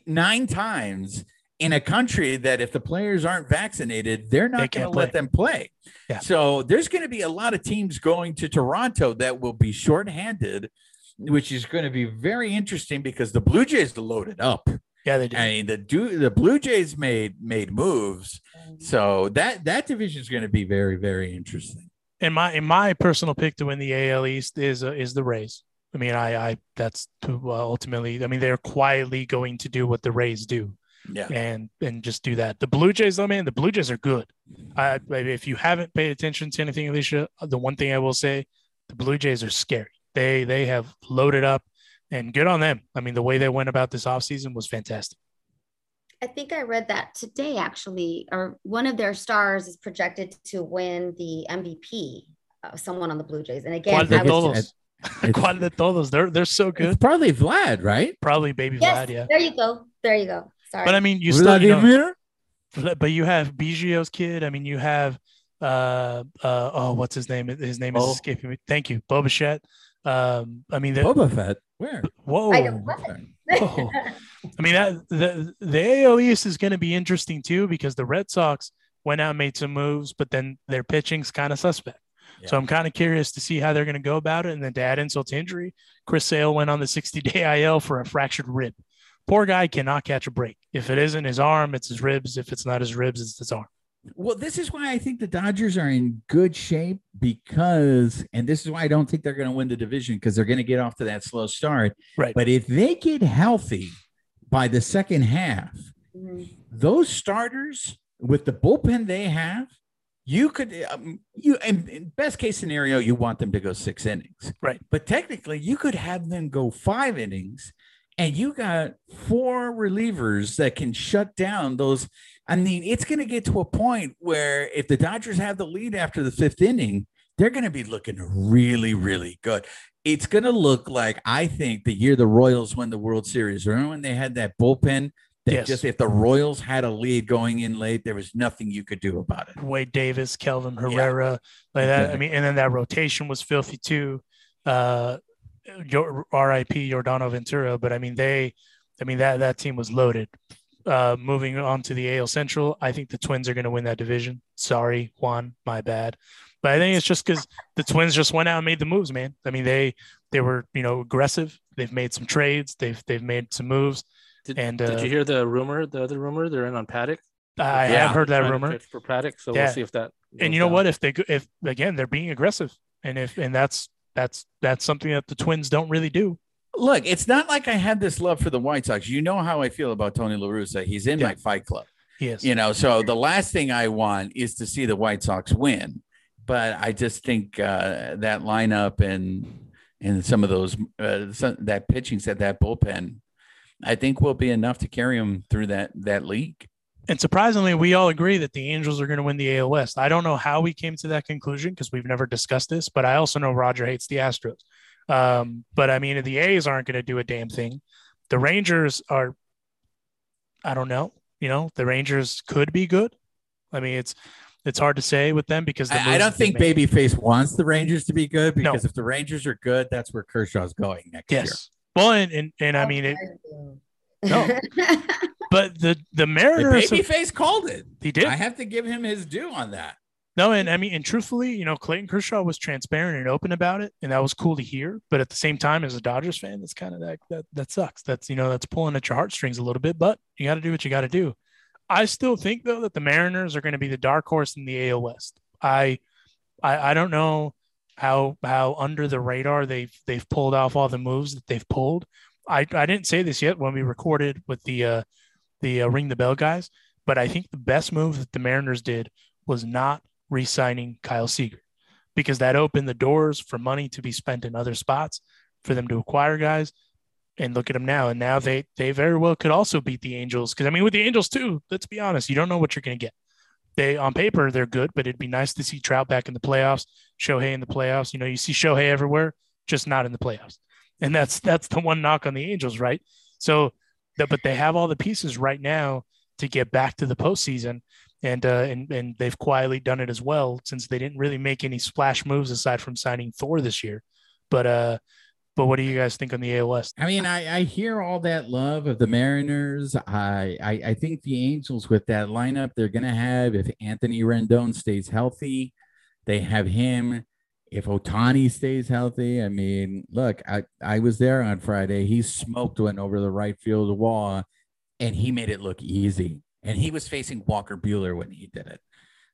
nine times in a country that if the players aren't vaccinated, they're They not going to let them play. Yeah. So there's going to be a lot of teams going to Toronto that will be shorthanded, which is going to be very interesting because the Blue Jays loaded up. Yeah, they do. I mean, the do the Blue Jays made made moves, so that that division is going to be very very interesting. in my in my personal pick to win the AL East is uh, is the Rays. I mean, I I that's who, uh, ultimately. I mean, they're quietly going to do what the Rays do Yeah. and and just do that. The Blue Jays, though, man, the Blue Jays are good. I if you haven't paid attention to anything, Alicia, the one thing I will say, the Blue Jays are scary. They they have loaded up, and good on them. I mean, the way they went about this offseason was fantastic. I think I read that today actually, or one of their stars is projected to win the MVP. Uh, someone on the Blue Jays, and again, ¿Cuál de I was- todos? it's- ¿Cuál de todos? They're they're so It's good. probably Vlad, right? Probably baby yes, Vlad, yeah. there you go, there you go. Sorry, But I mean, you still you know, Vladimir? But but you have Biggio's kid. I mean, you have uh uh oh, what's his name? His name is Bo. escaping me. Thank you, Boba Fett. Um, I mean, the, Boba Fett. Where? whoa. I whoa. I mean that the the AL East is going to be interesting too because the Red Sox went out and made some moves, but then their pitching's kind of suspect. So I'm kind of curious to see how they're going to go about it. And then to add insult to injury, Chris Sale went on the 60 day IL for a fractured rib. Poor guy cannot catch a break. If it isn't his arm, it's his ribs. If it's not his ribs, it's his arm. Well, this is why I think the Dodgers are in good shape because, and this is why I don't think they're going to win the division because they're going to get off to that slow start. Right. But if they get healthy by the second half, Mhm. those starters with the bullpen they have, you could, um, you, in, in best case scenario, you want them to go six innings. Right. But technically, you could have them go five innings and you got four relievers that can shut down those. I mean, it's going to get to a point where if the Dodgers have the lead after the fifth inning, they're going to be looking really, really good. It's going to look like I think the year the Royals won the World Series. Remember when they had that bullpen? That Yes. just if the Royals had a lead going in late, there was nothing you could do about it. Wade Davis, Kelvin Herrera, like that. I mean, and then that rotation was filthy too. Uh, R.I.P. Yordano Ventura, but I mean they, I mean that that team was loaded. Uh, moving on to the AL Central, I think the Twins are going to win that division. Sorry, Juan, my bad. But I think it's just because the Twins just went out and made the moves, man. I mean they they were you know aggressive. They've made some trades. They've they've made some moves. Did, And, did uh, you hear the rumor? The other rumor they're in on Paddack. I Yeah. have heard that rumor. for Paddack, so Yeah. we'll see if that. and you know down. what if they go- if again they're being aggressive and if and that's that's that's something that the twins don't really do Look, it's not like I had this love for the White Sox. You know how I feel about Tony La Russa. He's in Yeah. my fight club. yes you know so the last thing i want is to see the white sox win but i just think uh, that lineup and and some of those uh, some, that pitching set that bullpen i think will be enough to carry them through that that league and surprisingly we all agree that the angels are going to win the AL West. I don't know how we came to that conclusion because we've never discussed this but I also know Roger hates the Astros um, but I mean the A's aren't going to do a damn thing the Rangers are I don't know you know the Rangers could be good I mean it's it's hard to say with them because the I, I don't think made. babyface wants the rangers to be good No. because if the rangers are good that's where kershaw's going next year yes well and and, and I mean it No. but the the the Mariners have- babyface called it he did i have to give him his due on that No, and I mean, and truthfully, you know, Clayton Kershaw was transparent and open about it, and that was cool to hear. But at the same time, as a Dodgers fan, that's kind of that that that sucks. That's you know, that's pulling at your heartstrings a little bit. But you got to do what you got to do. I still think though that the Mariners are going to be the dark horse in the AL West. I, I, I don't know how how under the radar they've they've pulled off all the moves that they've pulled. I I didn't say this yet when we recorded with the uh, the uh, ring the bell guys, But I think the best move that the Mariners did was not re-signing Kyle Seager because that opened the doors for money to be spent in other spots for them to acquire guys. And look at them now. And now they they very well could also beat the Angels. Because I mean, with the Angels too, let's be honest, you don't know what you're going to get. They on paper they're good, but it'd be nice to see Trout back in the playoffs, Shohei in the playoffs. You know, you see Shohei everywhere, just not in the playoffs. And that's that's the one knock on the Angels, right? So, but they have all the pieces right now to get back to the postseason and uh, and and they've quietly done it as well since they didn't really make any splash moves aside from signing Thor this year. But uh, but what do you guys think on the West? I mean, I, I hear all that love of the Mariners. I, I I think the Angels with that lineup they're gonna have if Anthony Rendon stays healthy, they have him. If Ohtani stays healthy, I mean, look, I, I was there on Friday. He smoked one over the right field wall and he made it look easy and he was facing Walker Buehler when he did it.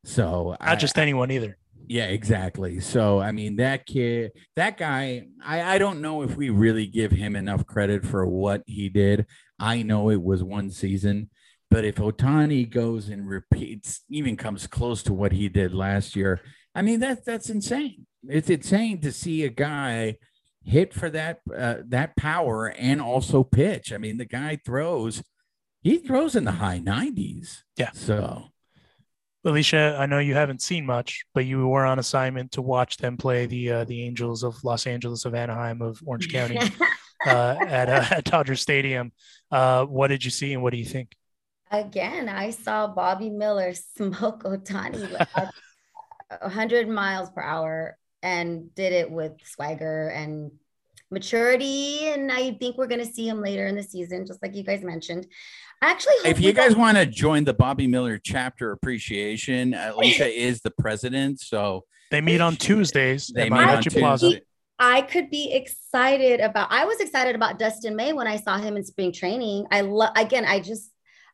So not I, just anyone either. Yeah, exactly. So I mean, that kid, that guy, I, I don't know if we really give him enough credit for what he did. I know it was one season, but if Ohtani goes and repeats, even comes close to what he did last year, I mean that that's insane. It's insane to see a guy hit for that uh, that power and also pitch. I mean, the guy throws he throws in the high 90s. Yeah. So, Alicia, I know you haven't seen much, but you were on assignment to watch them play the uh, the Angels of Los Angeles of Anaheim of Orange County uh, at, uh, at Dodger Stadium. Uh, what did you see, and what do you think? Again, I saw Bobby Miller smoke Ohtani like 100 miles per hour and did it with swagger and maturity. And I think we're going to see him later in the season, just like you guys mentioned. Actually, if you guys want to join the Bobby Miller chapter appreciation, uh, Alicia is the president. So they meet on Tuesdays. They meet on Tuesday. I could be excited about. I was excited about Dustin May when I saw him in spring training. I love again. I just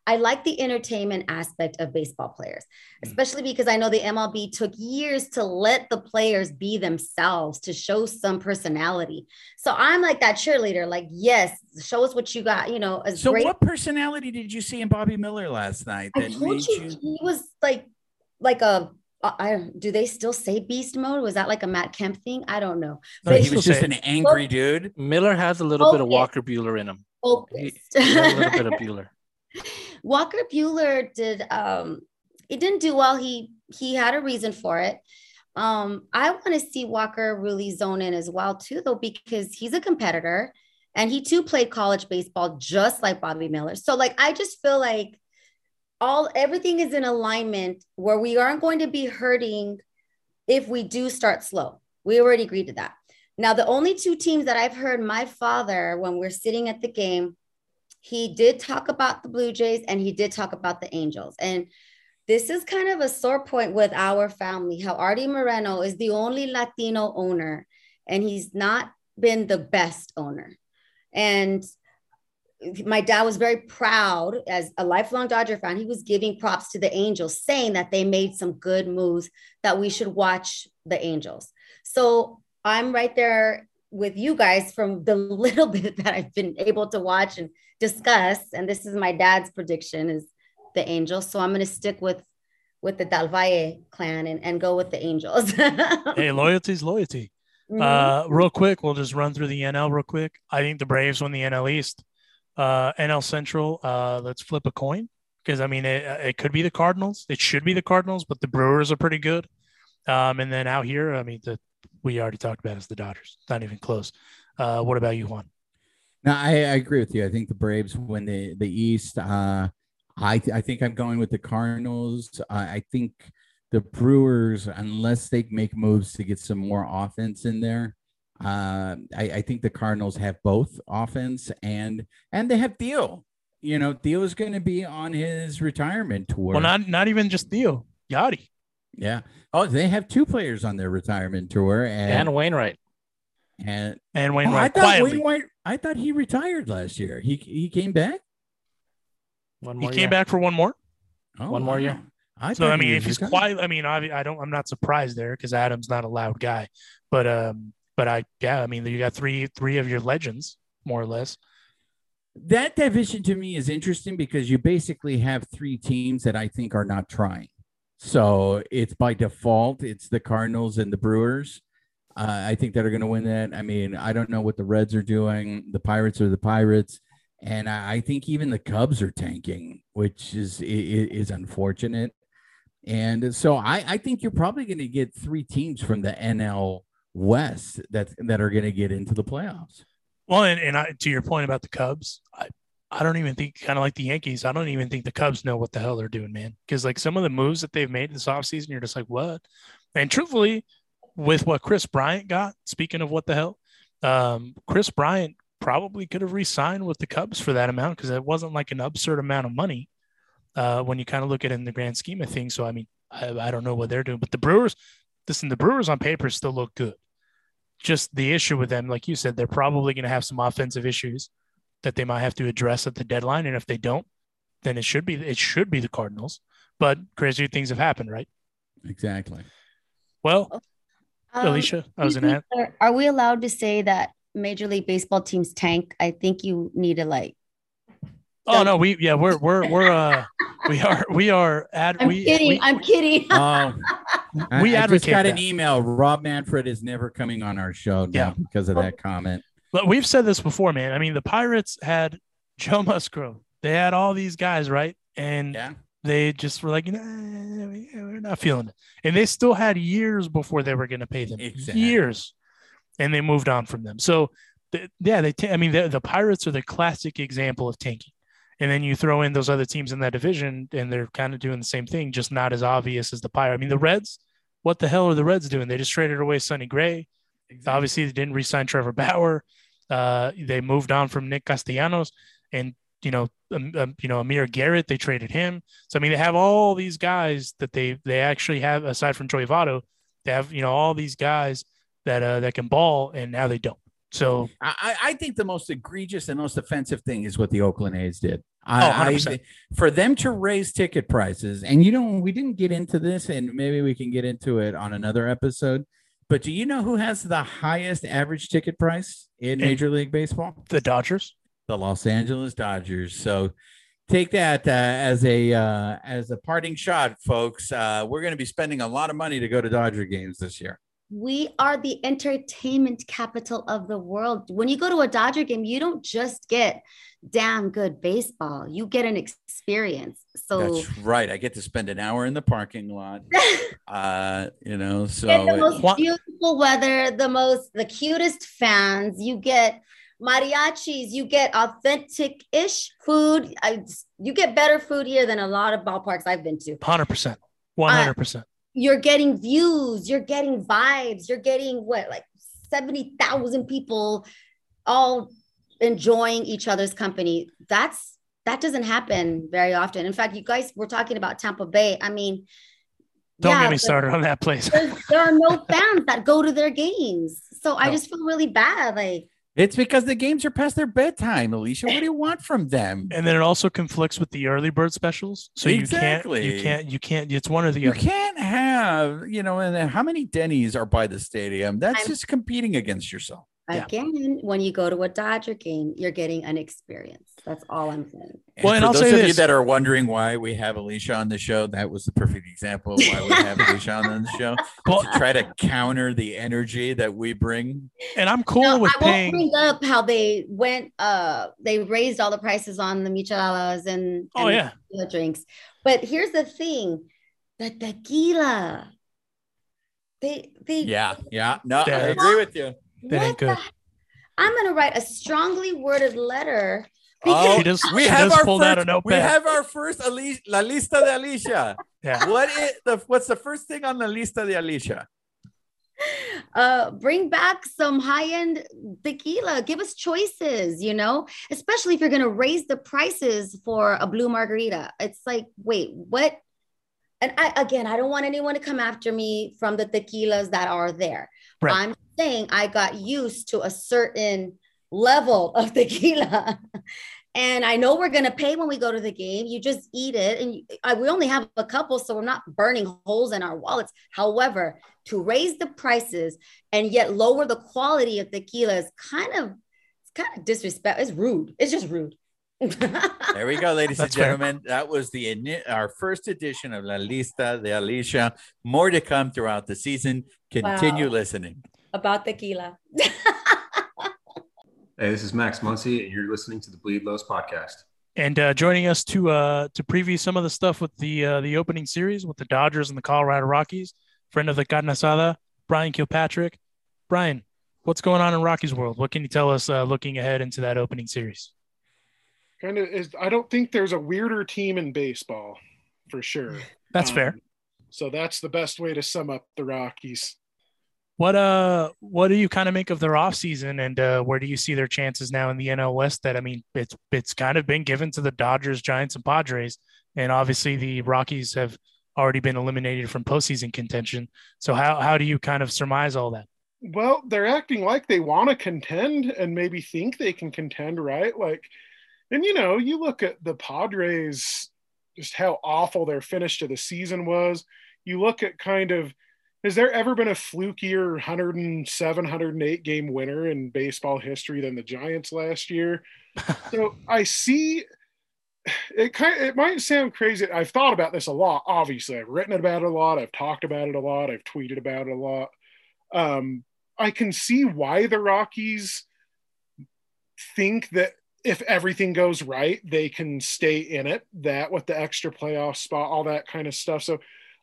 I like the entertainment aspect of baseball players, mm. especially because I know the MLB took years to let the players be themselves, to show some personality. So I'm like that cheerleader, like, yes, show us what you got, you know. So, great- what personality did you see in Bobby Miller last night? I told you, you he was like, like a I do they still say beast mode? Was that like a Matt Kemp thing? I don't know. No, he was just an angry dude. Miller has a little bit of Walker Buehler in him. He, he a little bit of Buehler. Walker Buehler did um it didn't do well. He he had a reason for it. Um, I want to see Walker really zone in as well, too, though, because he's a competitor and he too played college baseball just like Bobby Miller. So, like, I just feel like all everything is in alignment where we aren't going to be hurting if we do start slow. We already agreed to that. Now, the only two teams that I've heard my father, when we're sitting at the game, he did talk about the Blue Jays and he did talk about the Angels. And this is kind of a sore point with our family how Arte Moreno is the only Latino owner and he's not been the best owner. And my dad was very proud as a lifelong Dodger fan. He was giving props to the Angels, saying that they made some good moves, that we should watch the Angels. So I'm right there with you guys from the little bit that I've been able to watch and discuss. And this is my dad's prediction is the Angels. So I'm going to stick with with the Del Valle clan and, and go with the Angels. hey, loyalty is loyalty. Mm-hmm. Uh, real quick, we'll just run through the NL real quick. I think the Braves won the NL East. Uh, NL Central, uh, let's flip a coin because I mean it, it could be the Cardinals. It should be the Cardinals, but the Brewers are pretty good. Um, and then out here, I mean the we already talked about is the Dodgers. Not even close. Uh, what about you, Juan? No, I, I, agree with you. I think the Braves win the the East. Uh, I th- I think I'm going with the Cardinals. Uh, I think the Brewers, unless they make moves to get some more offense in there, uh, I, I think the Cardinals have both offense and and they have Theo. You know, Theo is going to be on his retirement tour. Well, not not even just Theo, Yadi. Yeah. Oh, they have two players on their retirement tour, and, and Wainwright. And and Wainwright. Oh, I thought quietly. Wainwright. I thought he retired last year. He he came back. One more. He came year. back for one more. Oh, one more year. I so I mean, if he's quiet, I mean, I, I don't, I'm not surprised there because Adam's not a loud guy, but um, but I, yeah, I mean, you got three, three of your legends more or less. that division to me is interesting because you basically have three teams that I think are not trying. So it's by default, it's the Cardinals and the Brewers. Uh, I think that are going to win that. I mean, I don't know what the Reds are doing. The Pirates are the Pirates, and I, I think even the Cubs are tanking, which is is, is unfortunate. And so I, I think you're probably going to get three teams from the NL West that that are going to get into the playoffs. Well, and, and I, to your point about the Cubs, I, I don't even think, kind of like the Yankees, I don't even think the Cubs know what the hell they're doing, man. Because like some of the moves that they've made this offseason, you're just like, what? And truthfully, with what Kris Bryant got, speaking of what the hell, um, Kris Bryant probably could have re-signed with the Cubs for that amount because it wasn't like an absurd amount of money uh, when you kind of look at it in the grand scheme of things. So I mean, I, I don't know what they're doing, but the Brewers, listen, the Brewers on paper still look good just the issue with them, like you said, they're probably going to have some offensive issues that they might have to address at the deadline. And if they don't, then it should be it should be the Cardinals. But crazy things have happened, right? Exactly. Well, um, Alicia, I was an Are we allowed to say that Major League Baseball teams tank? I think you need to like. Oh no, we yeah we're we're we're uh we are we are at I'm we, kidding we, I'm kidding. Um, we I, I just got that. an email. Rob Manfred is never coming on our show now Yeah. because of that comment. But we've said this before, man. I mean, the Pirates had Joe Musgrove. They had all these guys, right? And Yeah. they just were like, nah, we- we're not feeling it. And they still had years before they were going to pay them. Exactly. Years. And they moved on from them. So, th- yeah, they. ta- I mean, the, the Pirates are the classic example of tanking. And then you throw in those other teams in that division, and they're kind of doing the same thing, just not as obvious as the Pirates. I mean, the Reds. What the hell are the Reds doing? They just traded away Sonny Gray. Obviously, they didn't re-sign Trevor Bauer. Uh, they moved on from Nick Castellanos, and you know, um, um, you know, Amir Garrett. They traded him. So I mean, they have all these guys that they they actually have aside from Joey Votto. They have you know all these guys that uh, that can ball, and now they don't. So I, I I think the most egregious and most offensive thing is what the Oakland A's did. Oh, I, I, 100%. for them to raise ticket prices, and you know, we didn't get into this, and maybe we can get into it on another episode. But do you know who has the highest average ticket price in In- Major League Baseball? the Dodgers. The Los Angeles Dodgers. So take that uh, as a uh, as a parting shot, folks. Uh, we're going to be spending a lot of money to go to Dodger games this year. we are the entertainment capital of the world. When you go to a Dodger game, you don't just get damn good baseball, you get an experience. So That's right. I get to spend an hour in the parking lot. Uh, you know, so get the most What- beautiful weather, the most the cutest fans. You get mariachis, you get authentic ish food. I, you get better food here than a lot of ballparks I've been to. Hundred percent. One hundred percent. You're getting views, you're getting vibes, you're getting what like 70,000 people all enjoying each other's company. That's that doesn't happen very often. In fact, you guys were talking about Tampa Bay. I mean, Don't yeah, get me started on that place. there are no fans that go to their games. So I just feel really bad. Like, it's because the games are past their bedtime, Alicia. What do you want from them? and then it also conflicts with the early bird specials. So you can't, Exactly. you can't, you can't. It's one or the You other. can't have, you know, and then how many Denny's are by the stadium? That's I'm- just competing against yourself. Yeah. again, when you go to a Dodger game, you're getting an experience. That's all I'm saying. And Well, and for I'll those say of you that are wondering why we have Alicia on the show, that was the perfect example of why we have Alicia on the show Well, to try to counter the energy that we bring. and I'm cool No, with I won't bring up how they went. Uh, they raised all the prices on the micheladas and, Oh and yeah, the drinks. But here's the thing: the tequila. They they Yeah, yeah. No, I agree with you. That ain't what the- good. I'm gonna write a strongly worded letter. Oh, just- we have our first, we have our first Ali- La Lista de Alicia. yeah. What is the what's the first thing on the Lista de Alicia? uh bring back some high-end tequila give us choices you know especially if you're going to raise the prices for a blue margarita it's like wait what and I, again i don't want anyone to come after me from the tequilas that are there Right. i'm saying i got used to a certain level of tequila and i know we're going to pay when we go to the game you just eat it and you, I, we only have a couple so we're not burning holes in our wallets however to raise the prices and yet lower the quality of tequila is kind of it's kind of disrespect. It's rude. It's just rude. There we go, ladies and That's fair. gentlemen. That was the ini- our first edition of La Lista de Alicia. More to come throughout the season. Continue Wow. listening. About tequila. Hey, this is Max Muncy, and you're listening to the Bleed Lows podcast. And uh, joining us to uh, to preview some of the stuff with the uh, the opening series with the Dodgers and the Colorado Rockies, friend of the Carne Asada, Brian Kilpatrick. Brian, what's going on in Rockies world? What can you tell us uh, looking ahead into that opening series? kind of is I don't think there's a weirder team in baseball for sure. That's Um, fair. So that's the best way to sum up the Rockies. What uh what do you kind of make of their offseason and uh where do you see their chances now in the NL West that I mean it's it's kind of been given to the Dodgers, Giants, and Padres. And obviously the Rockies have already been eliminated from postseason contention. So how how do you kind of surmise all that? Well, they're acting like they want to contend and maybe think they can contend, right? Like, and you know, you look at the Padres, just how awful their finish to the season was. You look at kind of, has there ever been a flukier 107, 108 game winner in baseball history than the Giants last year? so I see it kind of, it might sound crazy. I've thought about this a lot. Obviously, I've written about it a lot. I've talked about it a lot. I've tweeted about it a lot. Um, I can see why the Rockies think that if everything goes right, they can stay in it. That with the extra playoff spot, all that kind of stuff. So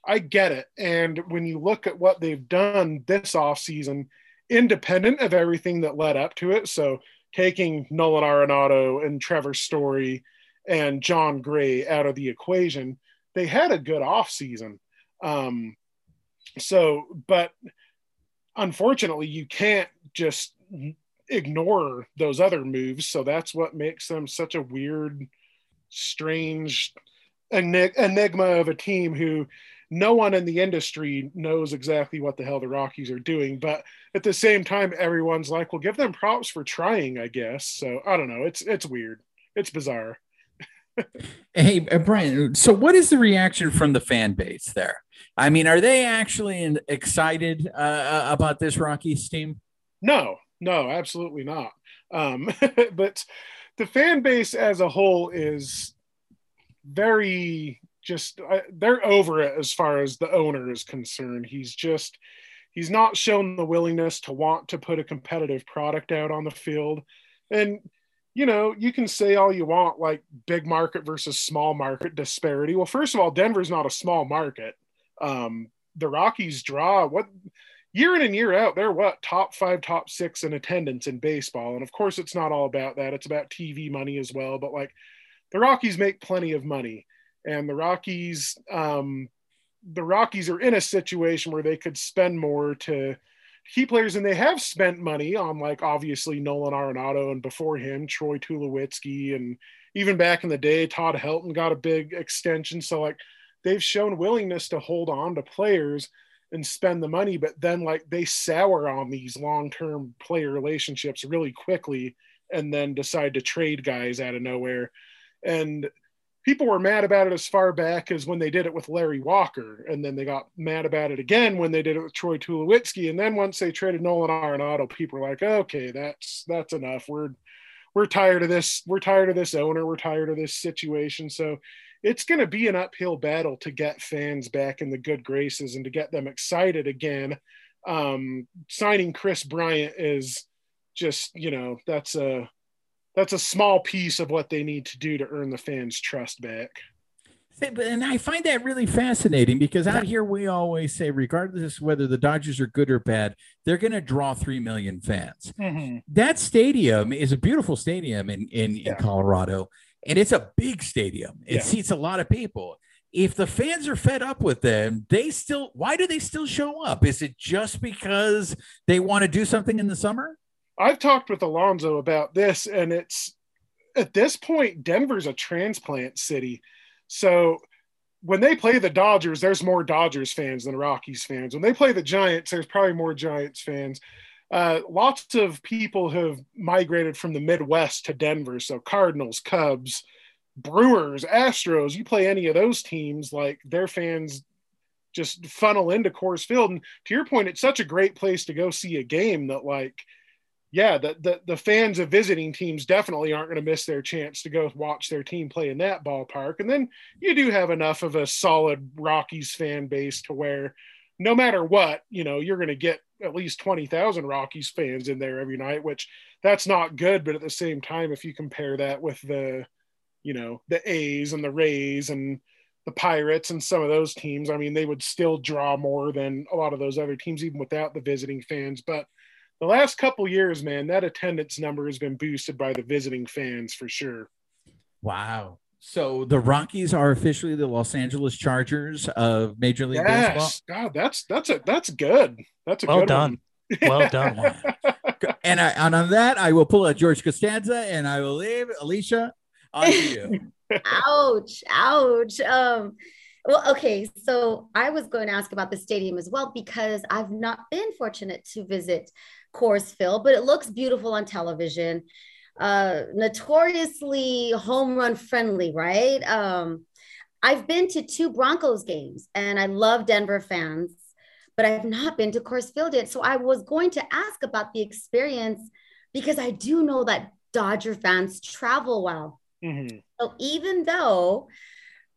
I get it. And when you look at what they've done this offseason, independent of everything that led up to it, so taking Nolan Arenado and Trevor Story and Jon Gray out of the equation, they had a good offseason. Um, so, but unfortunately, you can't just ignore those other moves. So that's what makes them such a weird, strange enig- enigma of a team who no one in the industry knows exactly what the hell the Rockies are doing. But at the same time, everyone's like, well, give them props for trying, I guess. So I don't know. It's it's weird. It's bizarre. Hey, uh, Brian. So, what is the reaction from the fan base there? I mean, are they actually excited uh, about this Rockies team? No, no, absolutely not. Um, but the fan base as a whole is very just I, they're over it as far as the owner is concerned. He's just he's not shown the willingness to want to put a competitive product out on the field, and you know you can say all you want like big market versus small market disparity. Well, first of all, Denver's not a small market. Um, the Rockies draw what year in and year out, they're what top five, top six in attendance in baseball. And of course, it's not all about that. It's about TV money as well. But like the Rockies make plenty of money, and the Rockies, um, the Rockies are in a situation where they could spend more to key players, and they have spent money on like obviously Nolan Arenado and before him Troy Tulowitzki, and even back in the day, Todd Helton got a big extension. So like they've shown willingness to hold on to players and spend the money, but then like they sour on these long-term player relationships really quickly and then decide to trade guys out of nowhere. And people were mad about it as far back as when they did it with Larry Walker. And then they got mad about it again when they did it with Troy Tulowitzki. And then once they traded Nolan Arenado, people were like, okay, that's that's enough. We're we're tired of this. We're tired of this owner. We're tired of this situation. So it's going to be an uphill battle to get fans back in the good graces and to get them excited again. Um, signing Kris Bryant is just, you know, that's a that's a small piece of what they need to do to earn the fans' trust back. And I find that really fascinating because out here we always say, regardless of whether the Dodgers are good or bad, they're going to draw three million fans. Mm-hmm. That stadium is a beautiful stadium in in, Yeah. in Colorado, and it's a big stadium. It Yeah. seats a lot of people. If the fans are fed up with them, they still why do they still show up? Is it just because they want to do something in the summer? I've talked with Alonzo about this, and it's at this point, Denver's a transplant city. So when they play the Dodgers, there's more Dodgers fans than Rockies fans. When they play the Giants, there's probably more Giants fans. Uh, lots of people have migrated from the Midwest to Denver. So Cardinals, Cubs, Brewers, Astros, you play any of those teams, like their fans just funnel into Coors Field. And to your point, it's such a great place to go see a game that like yeah, the, the the fans of visiting teams definitely aren't going to miss their chance to go watch their team play in that ballpark. And then you do have enough of a solid Rockies fan base to where no matter what, you know, you're going to get at least 20,000 Rockies fans in there every night, which that's not good. But at the same time, if you compare that with the, you know, the A's and the Rays and the Pirates and some of those teams, I mean, they would still draw more than a lot of those other teams, even without the visiting fans. But the last couple years, man, that attendance number has been boosted by the visiting fans for sure. Wow. So the Rockies are officially the Los Angeles Chargers of Major League yes. Baseball. God, that's that's a that's good. That's a Well good done. one. Well done. And I, and on that, I will pull out George Costanza and I will leave Alicia on to you. ouch ouch um well okay so i was going to ask about the stadium as well because i've not been fortunate to visit Coors Field, but it looks beautiful on television. Uh notoriously home run friendly right? Um i've been to two broncos games and i love denver fans but i've not been to Coors Field yet. So i was going to ask about the experience because i do know that dodger fans travel well. Mhm. so even though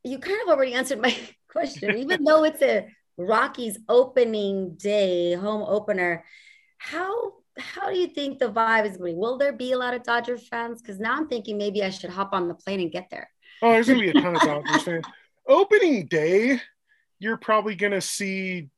you kind of already answered my question, even though it's a Rockies opening day home opener, how how do you think the vibe is going? To be? Will there be a lot of Dodger fans? Because now I'm thinking maybe I should hop on the plane and get there. Oh, there's gonna be a ton of Dodgers fans. Opening day, you're probably gonna see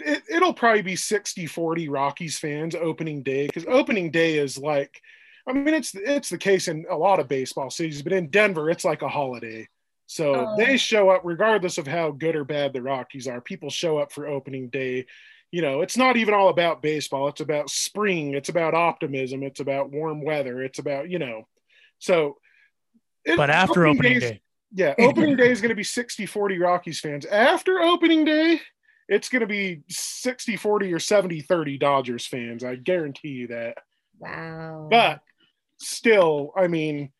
it, it'll probably be 60 40 Rockies fans opening day because opening day is like I mean it's it's the case in a lot of baseball cities, but in Denver it's like a holiday. So Oh. they show up regardless of how good or bad the Rockies are. People show up for opening day. You know, it's not even all about baseball. It's about spring. It's about optimism. It's about warm weather. It's about, you know, so. it- But after opening days- day, yeah, opening day is going to be 60 40 Rockies fans. After opening day, it's going to be 60 40 or 70 30 Dodgers fans. I guarantee you that. Wow. But still, I mean,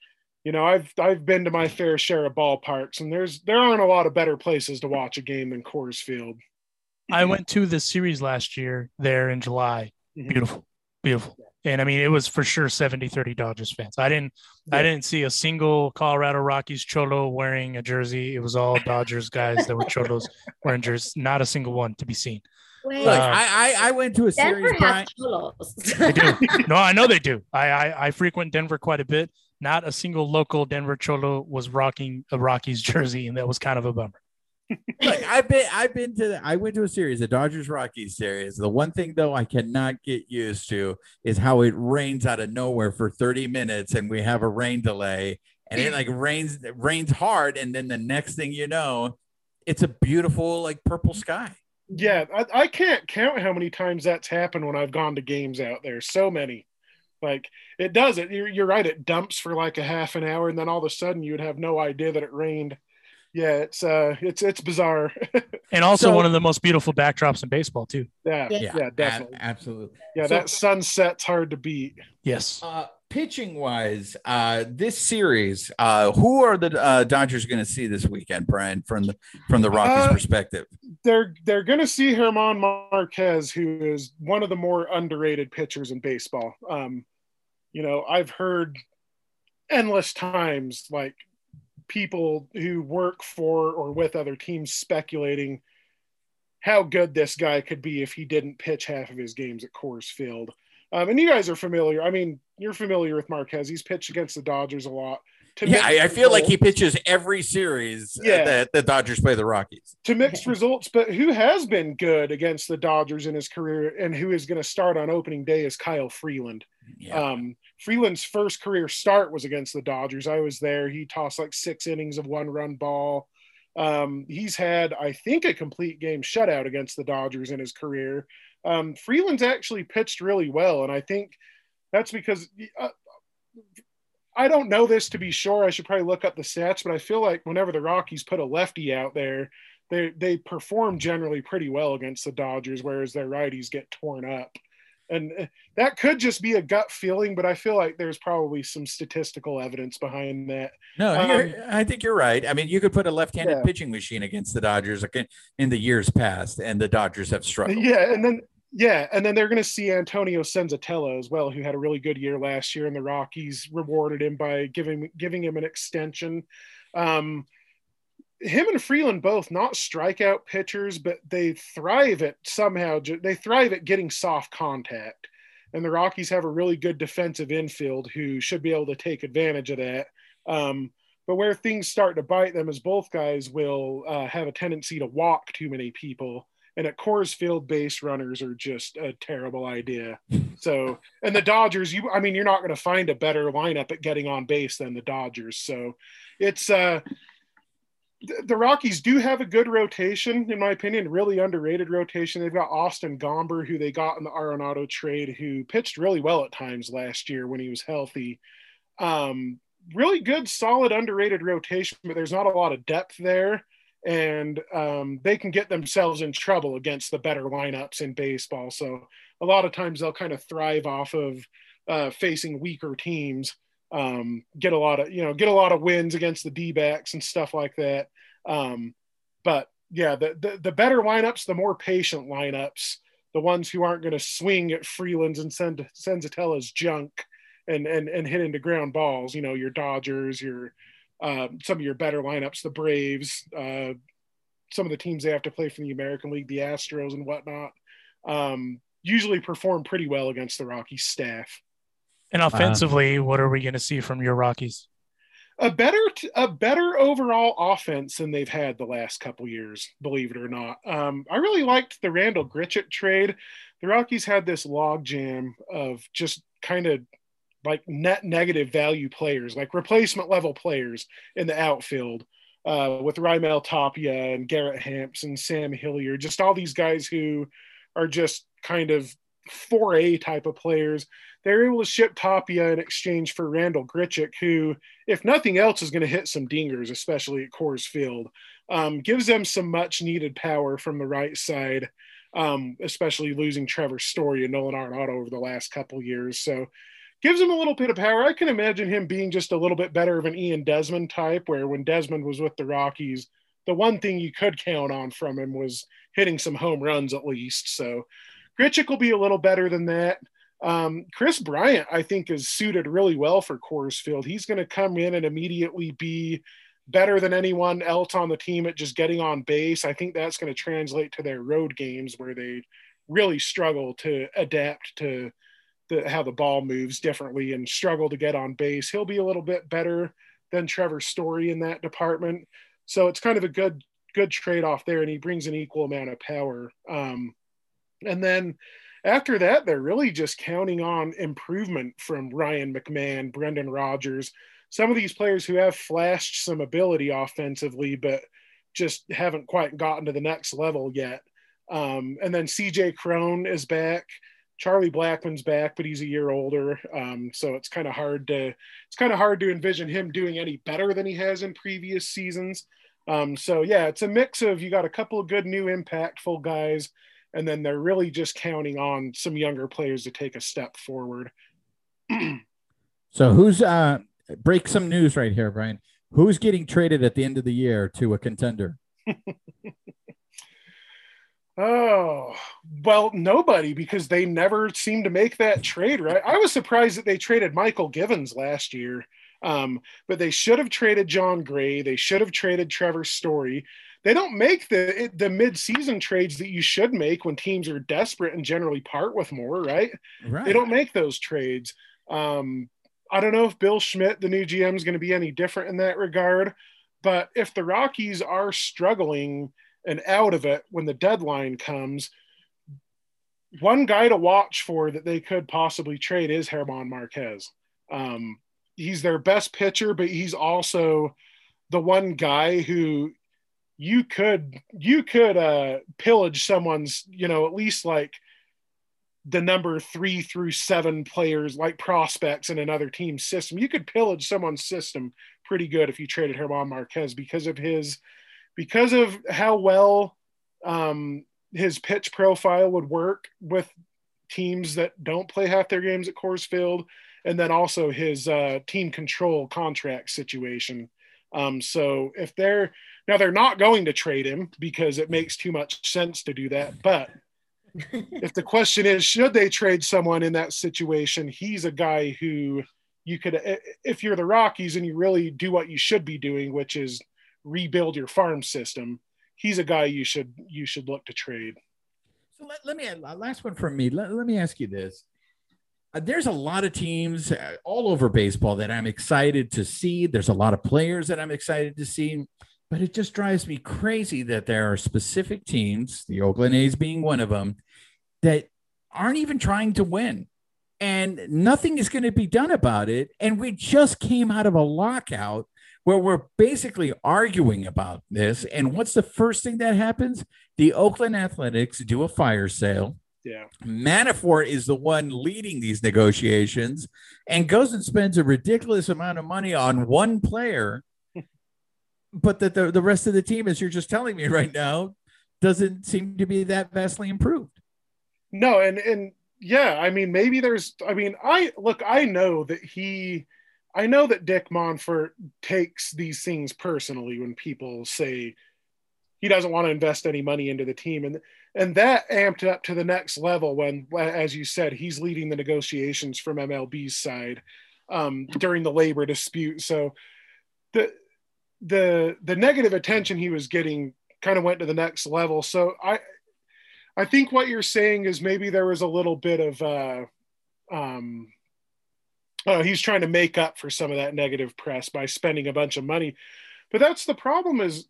you know, I've I've been to my fair share of ballparks and there's there aren't a lot of better places to watch a game than Coors Field. I went to the series last year there in July. Mhm. Beautiful, beautiful. And I mean, it was for sure 70 30 Dodgers fans. I didn't, I didn't see a single Colorado Rockies Cholo wearing a jersey. It was all Dodgers guys that were Cholos wearing jerseys. Not a single one to be seen. Wait, Look, Uh, I, I I went to a Denver series. Brian. has cholos. They do. no, I know they do. I, I I frequent Denver quite a bit. Not a single local Denver Cholo was rocking a Rockies jersey, and that was kind of a bummer. I've been I've been to the, I went to a series, the Dodgers Rockies series. The one thing though I cannot get used to is how it rains out of nowhere for 30 minutes and we have a rain delay and it like rains rains hard and then the next thing you know it's a beautiful like purple sky. Yeah, I, I can't count how many times that's happened when I've gone to games out there. So many. Like it does it. You're, you're right. It dumps for like a half an hour, and then all of a sudden you would have no idea that it rained. Yeah, it's uh, it's it's bizarre. And also So- one of the most beautiful backdrops in baseball too. yeah, Yeah. yeah, a- definitely. absolutely. Yeah, So- that sunset's hard to beat. Yes. Uh, pitching wise, uh, this series, uh, who are the uh, Dodgers going to see this weekend, Brian, from the from the Rockies' Uh, perspective? They're they're gonna see Germán Marquez, who is one of the more underrated pitchers in baseball. Um, you know, I've heard endless times like people who work for or with other teams speculating how good this guy could be if he didn't pitch half of his games at Coors Field. Um, and you guys are familiar. I mean, you're familiar with Marquez. He's pitched against the Dodgers a lot. To Yeah, I, I feel like he pitches every series Yeah. that the Dodgers play the Rockies. to mixed results, but who has been good against the Dodgers in his career and who is going to start on opening day is Kyle Freeland. Yeah. Um, Freeland's first career start was against the Dodgers. I was there. He tossed like six innings of one run ball. Um, he's had, I think, a complete game shutout against the Dodgers in his career. Um, Freeland's actually pitched really well, and I think that's because uh, I don't know this to be sure. I should probably look up the stats, but I feel like whenever the Rockies put a lefty out there, they they perform generally pretty well against the Dodgers, whereas their righties get torn up. And uh, that could just be a gut feeling, but I feel like there's probably some statistical evidence behind that. no, um, I think you're right. I mean, you could put a left-handed Yeah. pitching machine against the Dodgers in the years past, and the Dodgers have struggled. Yeah, and then Yeah, and then they're going to see Antonio Senzatela as well, who had a really good year last year, and the Rockies rewarded him by giving giving him an extension. Um, him and Freeland both not strikeout pitchers, but they thrive at somehow. They thrive at getting soft contact, and the Rockies have a really good defensive infield who should be able to take advantage of that. Um, but where things start to bite them is both guys will uh, have a tendency to walk too many people and at Coors Field, base runners are just a terrible idea. So, and the Dodgers, you, I mean, you're not going to find a better lineup at getting on base than the Dodgers. So, it's uh, the Rockies do have a good rotation, in my opinion, really underrated rotation. They've got Austin Gomber, who they got in the Arenado trade, who pitched really well at times last year when he was healthy. Um, really good, solid, underrated rotation, but there's not a lot of depth there and um, they can get themselves in trouble against the better lineups in baseball. So a lot of times they'll kind of thrive off of uh, facing weaker teams, um, get a lot of you know get a lot of wins against the D-backs and stuff like that. Um, but yeah, the, the, the better lineups, the more patient lineups, the ones who aren't going to swing at Freeland's and send Senzatela's junk and and and hit into ground balls. You know your Dodgers, your uh, some of your better lineups, the Braves, uh, some of the teams they have to play from the American League, the Astros and whatnot, um, usually perform pretty well against the Rockies staff. And offensively, uh, what are we going to see from your Rockies? A better, a better overall offense than they've had the last couple years, believe it or not. Um, I really liked the Randal Grichuk trade. The Rockies had this logjam of just kind of like net negative value players, like replacement level players in the outfield uh, with Raimel Tapia and Garrett Hampson, Sam Hilliard, just all these guys who are just kind of 4A type of players. They're able to ship Tapia in exchange for Randal Grichuk, who, if nothing else, is going to hit some dingers, especially at Coors Field. Um, gives them some much needed power from the right side, um, especially losing Trevor Story and Nolan Arenado over the last couple years. So gives him a little bit of power. I can imagine him being just a little bit better of an Ian Desmond type, where when Desmond was with the Rockies, the one thing you could count on from him was hitting some home runs at least. So Grichuk will be a little better than that. Um, Kris Bryant, I think, is suited really well for Coors Field. He's going to come in and immediately be better than anyone else on the team at just getting on base. I think that's going to translate to their road games where they really struggle to adapt to the, how the ball moves differently and struggle to get on base. He'll be a little bit better than Trevor Story in that department. So it's kind of a good good trade off there, and he brings an equal amount of power. Um, and then after that, they're really just counting on improvement from Ryan McMahon, Brendan Rodgers, some of these players who have flashed some ability offensively, but just haven't quite gotten to the next level yet. Um, and then CJ Cron is back. Charlie Blackmon's back, but he's a year older, um, so it's kind of hard to it's kind of hard to envision him doing any better than he has in previous seasons. Um, so yeah, it's a mix of you got a couple of good new impactful guys, and then they're really just counting on some younger players to take a step forward. so who's uh break some news right here, Brian? Who's getting traded at the end of the year to a contender? Oh, well, nobody because they never seem to make that trade, right? I was surprised that they traded Mychal Givens last year, um, but they should have traded Jon Gray. They should have traded Trevor Story. They don't make the the mid-season trades that you should make when teams are desperate and generally part with more, right? right. They don't make those trades. Um, I don't know if Bill Schmidt, the new GM, is going to be any different in that regard. But if the Rockies are struggling – and out of it when the deadline comes. One guy to watch for that they could possibly trade is Germán Marquez. Um, he's their best pitcher, but he's also the one guy who you could you could uh, pillage someone's you know at least like the number three through seven players like prospects in another team's system. You could pillage someone's system pretty good if you traded Germán Marquez because of his because of how well um, his pitch profile would work with teams that don't play half their games at Coors Field, and then also his uh, team control contract situation. Um, so if they're now they're not going to trade him because it makes too much sense to do that, but if the question is should they trade someone in that situation, he's a guy who you could if you're the Rockies and you really do what you should be doing, which is rebuild your farm system. He's a guy you should you should look to trade. So let, let me last one from me. Let, let me ask you this. Uh, there's a lot of teams uh, all over baseball that I'm excited to see. There's a lot of players that I'm excited to see, but it just drives me crazy that there are specific teams, the Oakland A's being one of them, that aren't even trying to win. And nothing is going to be done about it. And we just came out of a lockout where we're basically arguing about this. And what's the first thing that happens? The Oakland Athletics do a fire sale yeah. Monfort is the one leading these negotiations and goes and spends a ridiculous amount of money on one player. But that the, the rest of the team, as you're just telling me right now, doesn't seem to be that vastly improved. No, and and yeah, I mean, maybe there's I mean, I look, I know that he I know that Dick Monfort takes these things personally when people say he doesn't want to invest any money into the team. And and that amped up to the next level when, as you said, he's leading the negotiations from MLB's side um, during the labor dispute. So the the the negative attention he was getting kind of went to the next level. So I I think what you're saying is maybe there was a little bit of uh, um, oh, he's trying to make up for some of that negative press by spending a bunch of money. But that's the problem is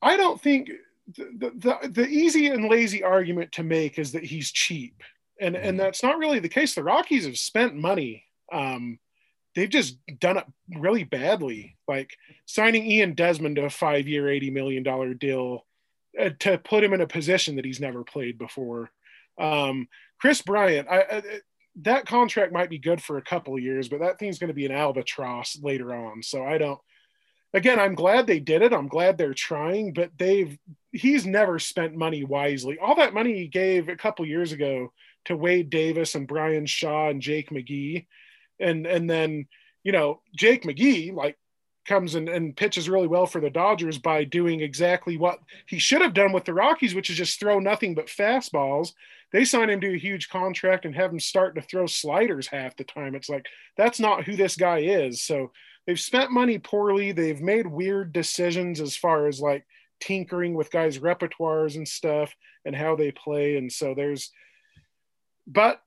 I don't think the, the, the easy and lazy argument to make is that he's cheap. And, and mm-hmm. that's not really the case. The Rockies have spent money. Um, they've just done it really badly. Like signing Ian Desmond to a five year, $80 million deal uh, to put him in a position that he's never played before. Um, Kris Bryant, I, I, that contract might be good for a couple years, but that thing's going to be an albatross later on. So I don't, again, I'm glad they did it. I'm glad they're trying, but they've he's never spent money wisely. All that money he gave a couple years ago to Wade Davis and Bryan Shaw and Jake McGee, and and then you know Jake McGee like comes and, and pitches really well for the Dodgers by doing exactly what he should have done with the Rockies, which is just throw nothing but fastballs. They sign him to a huge contract and have him start to throw sliders half the time. It's like that's not who this guy is. So they've spent money poorly. They've made weird decisions as far as like tinkering with guys' repertoires and stuff and how they play. And so there's, but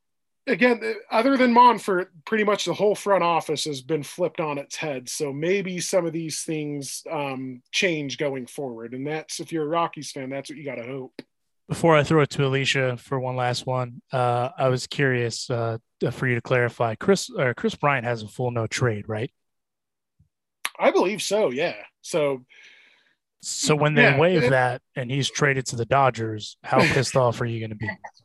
again, other than Monfort, pretty much the whole front office has been flipped on its head. So maybe some of these things um, change going forward. And that's, if you're a Rockies fan, that's what you got to hope. Before I throw it to Alicia for one last one, uh, I was curious uh, for you to clarify. Chris or Kris Bryant has a full no trade, right? I believe so. Yeah. So. So when they yeah, waive it, that and he's traded to the Dodgers, how pissed off are you going to be?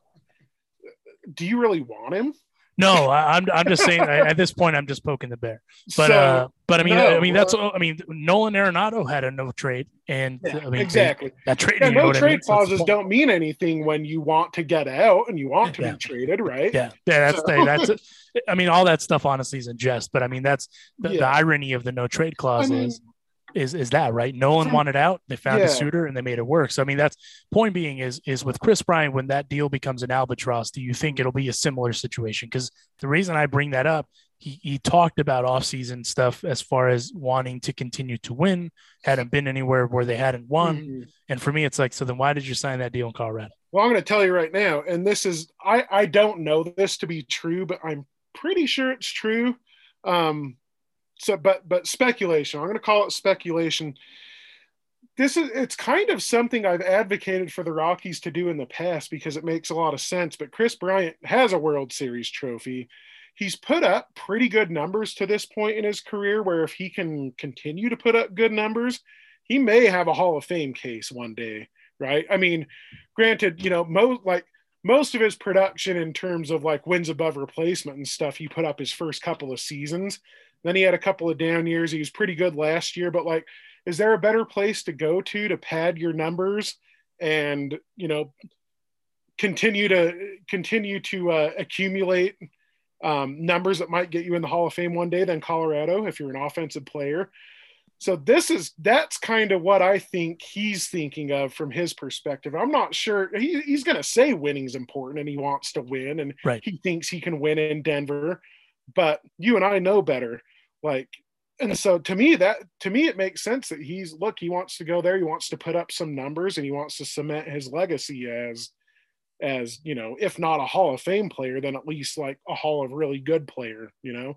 Do you really want him? No, I, am I'm, I'm just saying. at this point, I'm just poking the bear. But so, uh, but I mean, no, I mean that's I mean Nolan Arenado had a no trade, and yeah, I mean exactly they, that trade. Yeah, no trade I clauses don't mean anything when you want to get out and you want to yeah. be traded, right? Yeah, yeah, that's so. that's. I mean, all that stuff honestly is in jest, but I mean that's the, the irony of the no trade clause I mean, is is is that right? No one wanted out. They found yeah. a suitor and they made it work. So I mean, that's point being is is with Kris Bryant when that deal becomes an albatross. Do you think it'll be a similar situation? Because the reason I bring that up, he he talked about offseason stuff as far as wanting to continue to win. Hadn't been anywhere where they hadn't won. Mm-hmm. And for me, it's like, so then why did you sign that deal in Colorado? Well, I'm going to tell you right now, and this is I I don't know this to be true, but I'm pretty sure it's true. Um, so but but speculation i'm going to call it speculation. This is it's kind of something i've advocated for the rockies to do in the past because it makes a lot of sense but Kris Bryant has a world series trophy. He's put up pretty good numbers to this point in his career where if he can continue to put up good numbers he may have a hall of fame case one day right? I mean granted you know most like most of his production in terms of like wins above replacement and stuff he put up his first couple of seasons then he had a couple of down years. He was pretty good last year, but like, is there a better place to go to to pad your numbers and you know continue to continue to uh, accumulate um, numbers that might get you in the Hall of Fame one day than Colorado if you're an offensive player? So this is that's kind of what I think he's thinking of from his perspective. I'm not sure he, he's going to say winning's important and he wants to win and Right. he thinks he can win in Denver, but you and I know better. Like, and so to me that to me it makes sense that he's look he wants to go there. He wants to put up some numbers and he wants to cement his legacy as as you know if not a hall of fame player then at least like a hall of really good player you know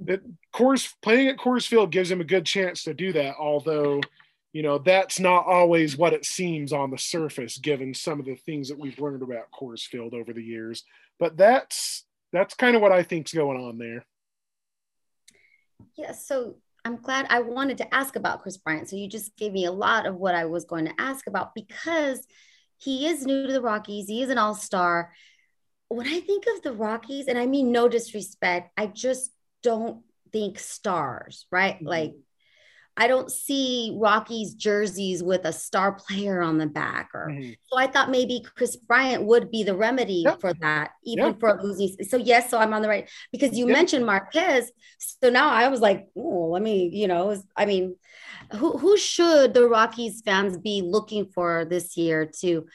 that course playing at Coors Field gives him a good chance to do that although you know that's not always what it seems on the surface given some of the things that we've learned about Coors Field over the years but that's that's kind of what I think's going on there Yeah, so I'm glad I wanted to ask about Kris Bryant. So you just gave me a lot of what I was going to ask about because he is new to the Rockies. He is an all star. When I think of the Rockies, and I mean no disrespect, I just don't think stars, right? Mhm. Like, I don't see Rockies jerseys with a star player on the back or Mhm. so I thought maybe Kris Bryant would be the remedy Yep. for that, even Yep. for losing. So yes, so I'm on the right because you Yep. mentioned Marquez. So now I was like, oh, let me, you know, I mean, who who should the Rockies fans be looking for this year to,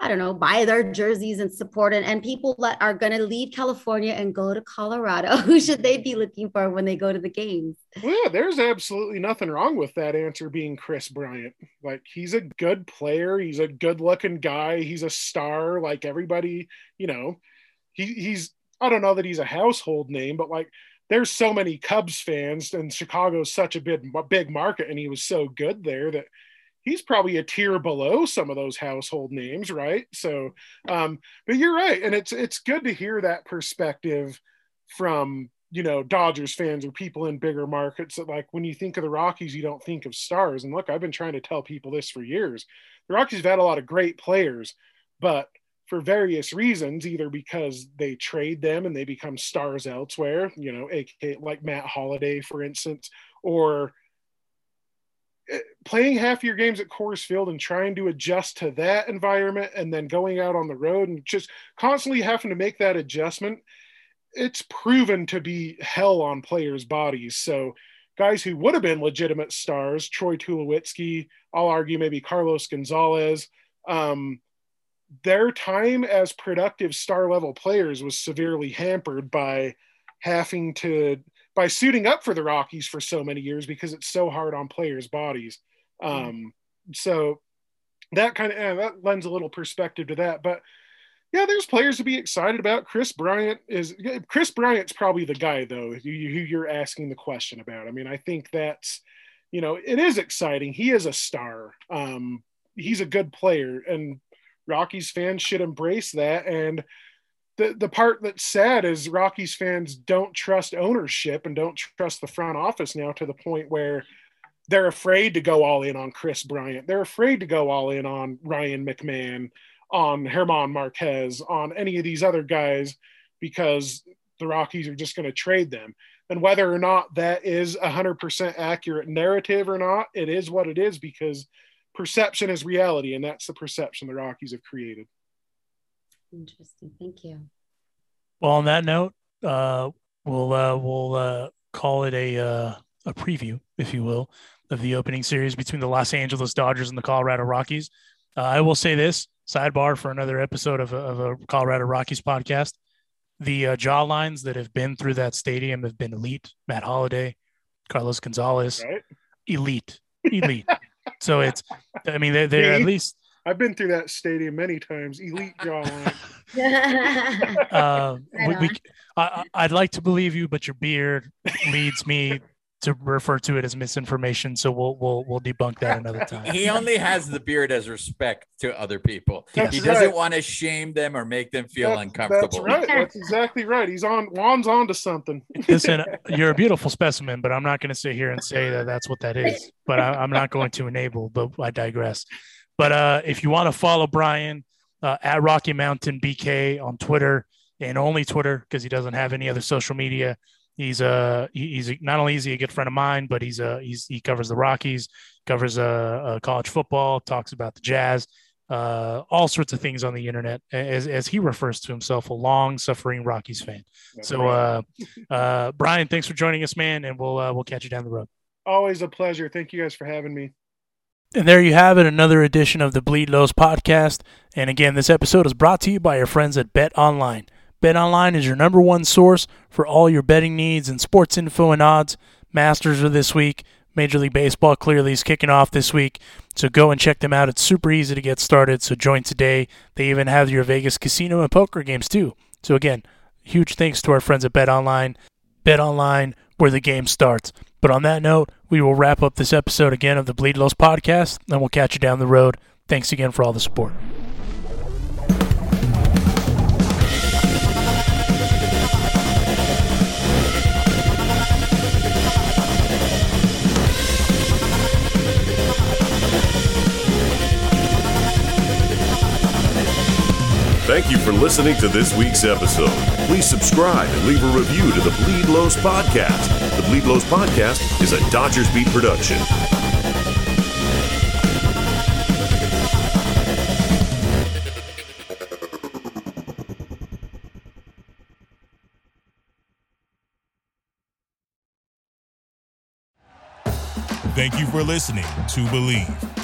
I don't know, buy their jerseys and support it? And people that are going to leave California and go to Colorado, who should they be looking for when they go to the games? Yeah, there's absolutely nothing wrong with that answer being Kris Bryant. Like he's a good player, he's a good-looking guy, he's a star. Like everybody, you know, he, he's I don't know that he's a household name, but like there's so many Cubs fans, and Chicago's such a big big market, and he was so good there that he's probably a tier below some of those household names, right? So, um, but you're right, and it's it's good to hear that perspective from you know Dodgers fans or people in bigger markets that like when you think of the Rockies, you don't think of stars. And look, I've been trying to tell people this for years. The Rockies have had a lot of great players, but for various reasons, either because they trade them and they become stars elsewhere, you know, aka like Matt Holliday, for instance, or playing half your games at Coors Field and trying to adjust to that environment and then going out on the road and just constantly having to make that adjustment it's proven to be hell on players' bodies. So guys who would have been legitimate stars, Troy Tulowitzki, I'll argue maybe Carlos Gonzalez, um, their time as productive star level players was severely hampered by having to by suiting up for the Rockies for so many years because it's so hard on players' bodies. Um, so that kind of eh, that lends a little perspective to that, but yeah, there's players to be excited about. Kris Bryant is Kris Bryant's probably the guy though who you're asking the question about. I mean, I think that's you know it is exciting. He is a star. Um, he's a good player, and Rockies fans should embrace that. And the the part that's sad is Rockies fans don't trust ownership and don't trust the front office now to the point where they're afraid to go all in on Kris Bryant. They're afraid to go all in on Ryan McMahon on Germán Marquez, on any of these other guys, because the Rockies are just going to trade them. And whether or not that is a 100% accurate narrative or not, it is what it is because perception is reality. And that's the perception the Rockies have created. Interesting. Thank you. Well, on that note, uh, we'll uh, we'll uh, call it a uh, a preview, if you will, of the opening series between the Los Angeles Dodgers and the Colorado Rockies. Uh, I will say this sidebar for another episode of a, of a Colorado Rockies podcast. The uh, jaw lines that have been through that stadium have been elite. Matt Holliday, Carlos Gonzalez, Right? elite, elite. so it's, I mean, they're, they're at least I've been through that stadium many times. Elite jawline. uh, we, we. I, I- I'd like to believe you, but your beard leads me to refer to it as misinformation. So we'll we'll we'll debunk that another time. He only has the beard as respect to other people. That's he doesn't right. want to shame them or make them feel That's- uncomfortable. That's right. That's exactly right. He's on Juan's on to something. Listen, you're a beautiful specimen, but I'm not going to sit here and say that that's what that is. But I, I'm not going to enable. But I digress. But uh, if you want to follow Brian uh, at Rocky Mountain BK on Twitter and only Twitter because he doesn't have any other social media. He's uh he- he's not only is he a good friend of mine, but he's uh he's he covers the Rockies, covers uh, uh college football, talks about the Jazz, uh all sorts of things on the internet as as he refers to himself a long suffering Rockies fan. That's So uh uh Brian, thanks for joining us, man, and we'll uh, we'll catch you down the road. Always a pleasure. Thank you guys for having me. And there you have it, another edition of the Bleed Lows podcast. And again, this episode is brought to you by your friends at Bet Online. Bet Online is your number one source for all your betting needs and sports info and odds. Masters are this week. Major League Baseball clearly is kicking off this week. So go and check them out. It's super easy to get started. So join today. They even have your Vegas casino and poker games too. So again, huge thanks to our friends at Bet Online. Bet Online, where the game starts. But on that note, we will wrap up this episode again of the Bleed Lows podcast, and we'll catch you down the road. Thanks again for all the support. Thank you for listening to this week's episode. Please subscribe and leave a review to the Bleed Lows Podcast. The Bleed Lows Podcast is a Dodgers Beat production. Thank you for listening to Bleav.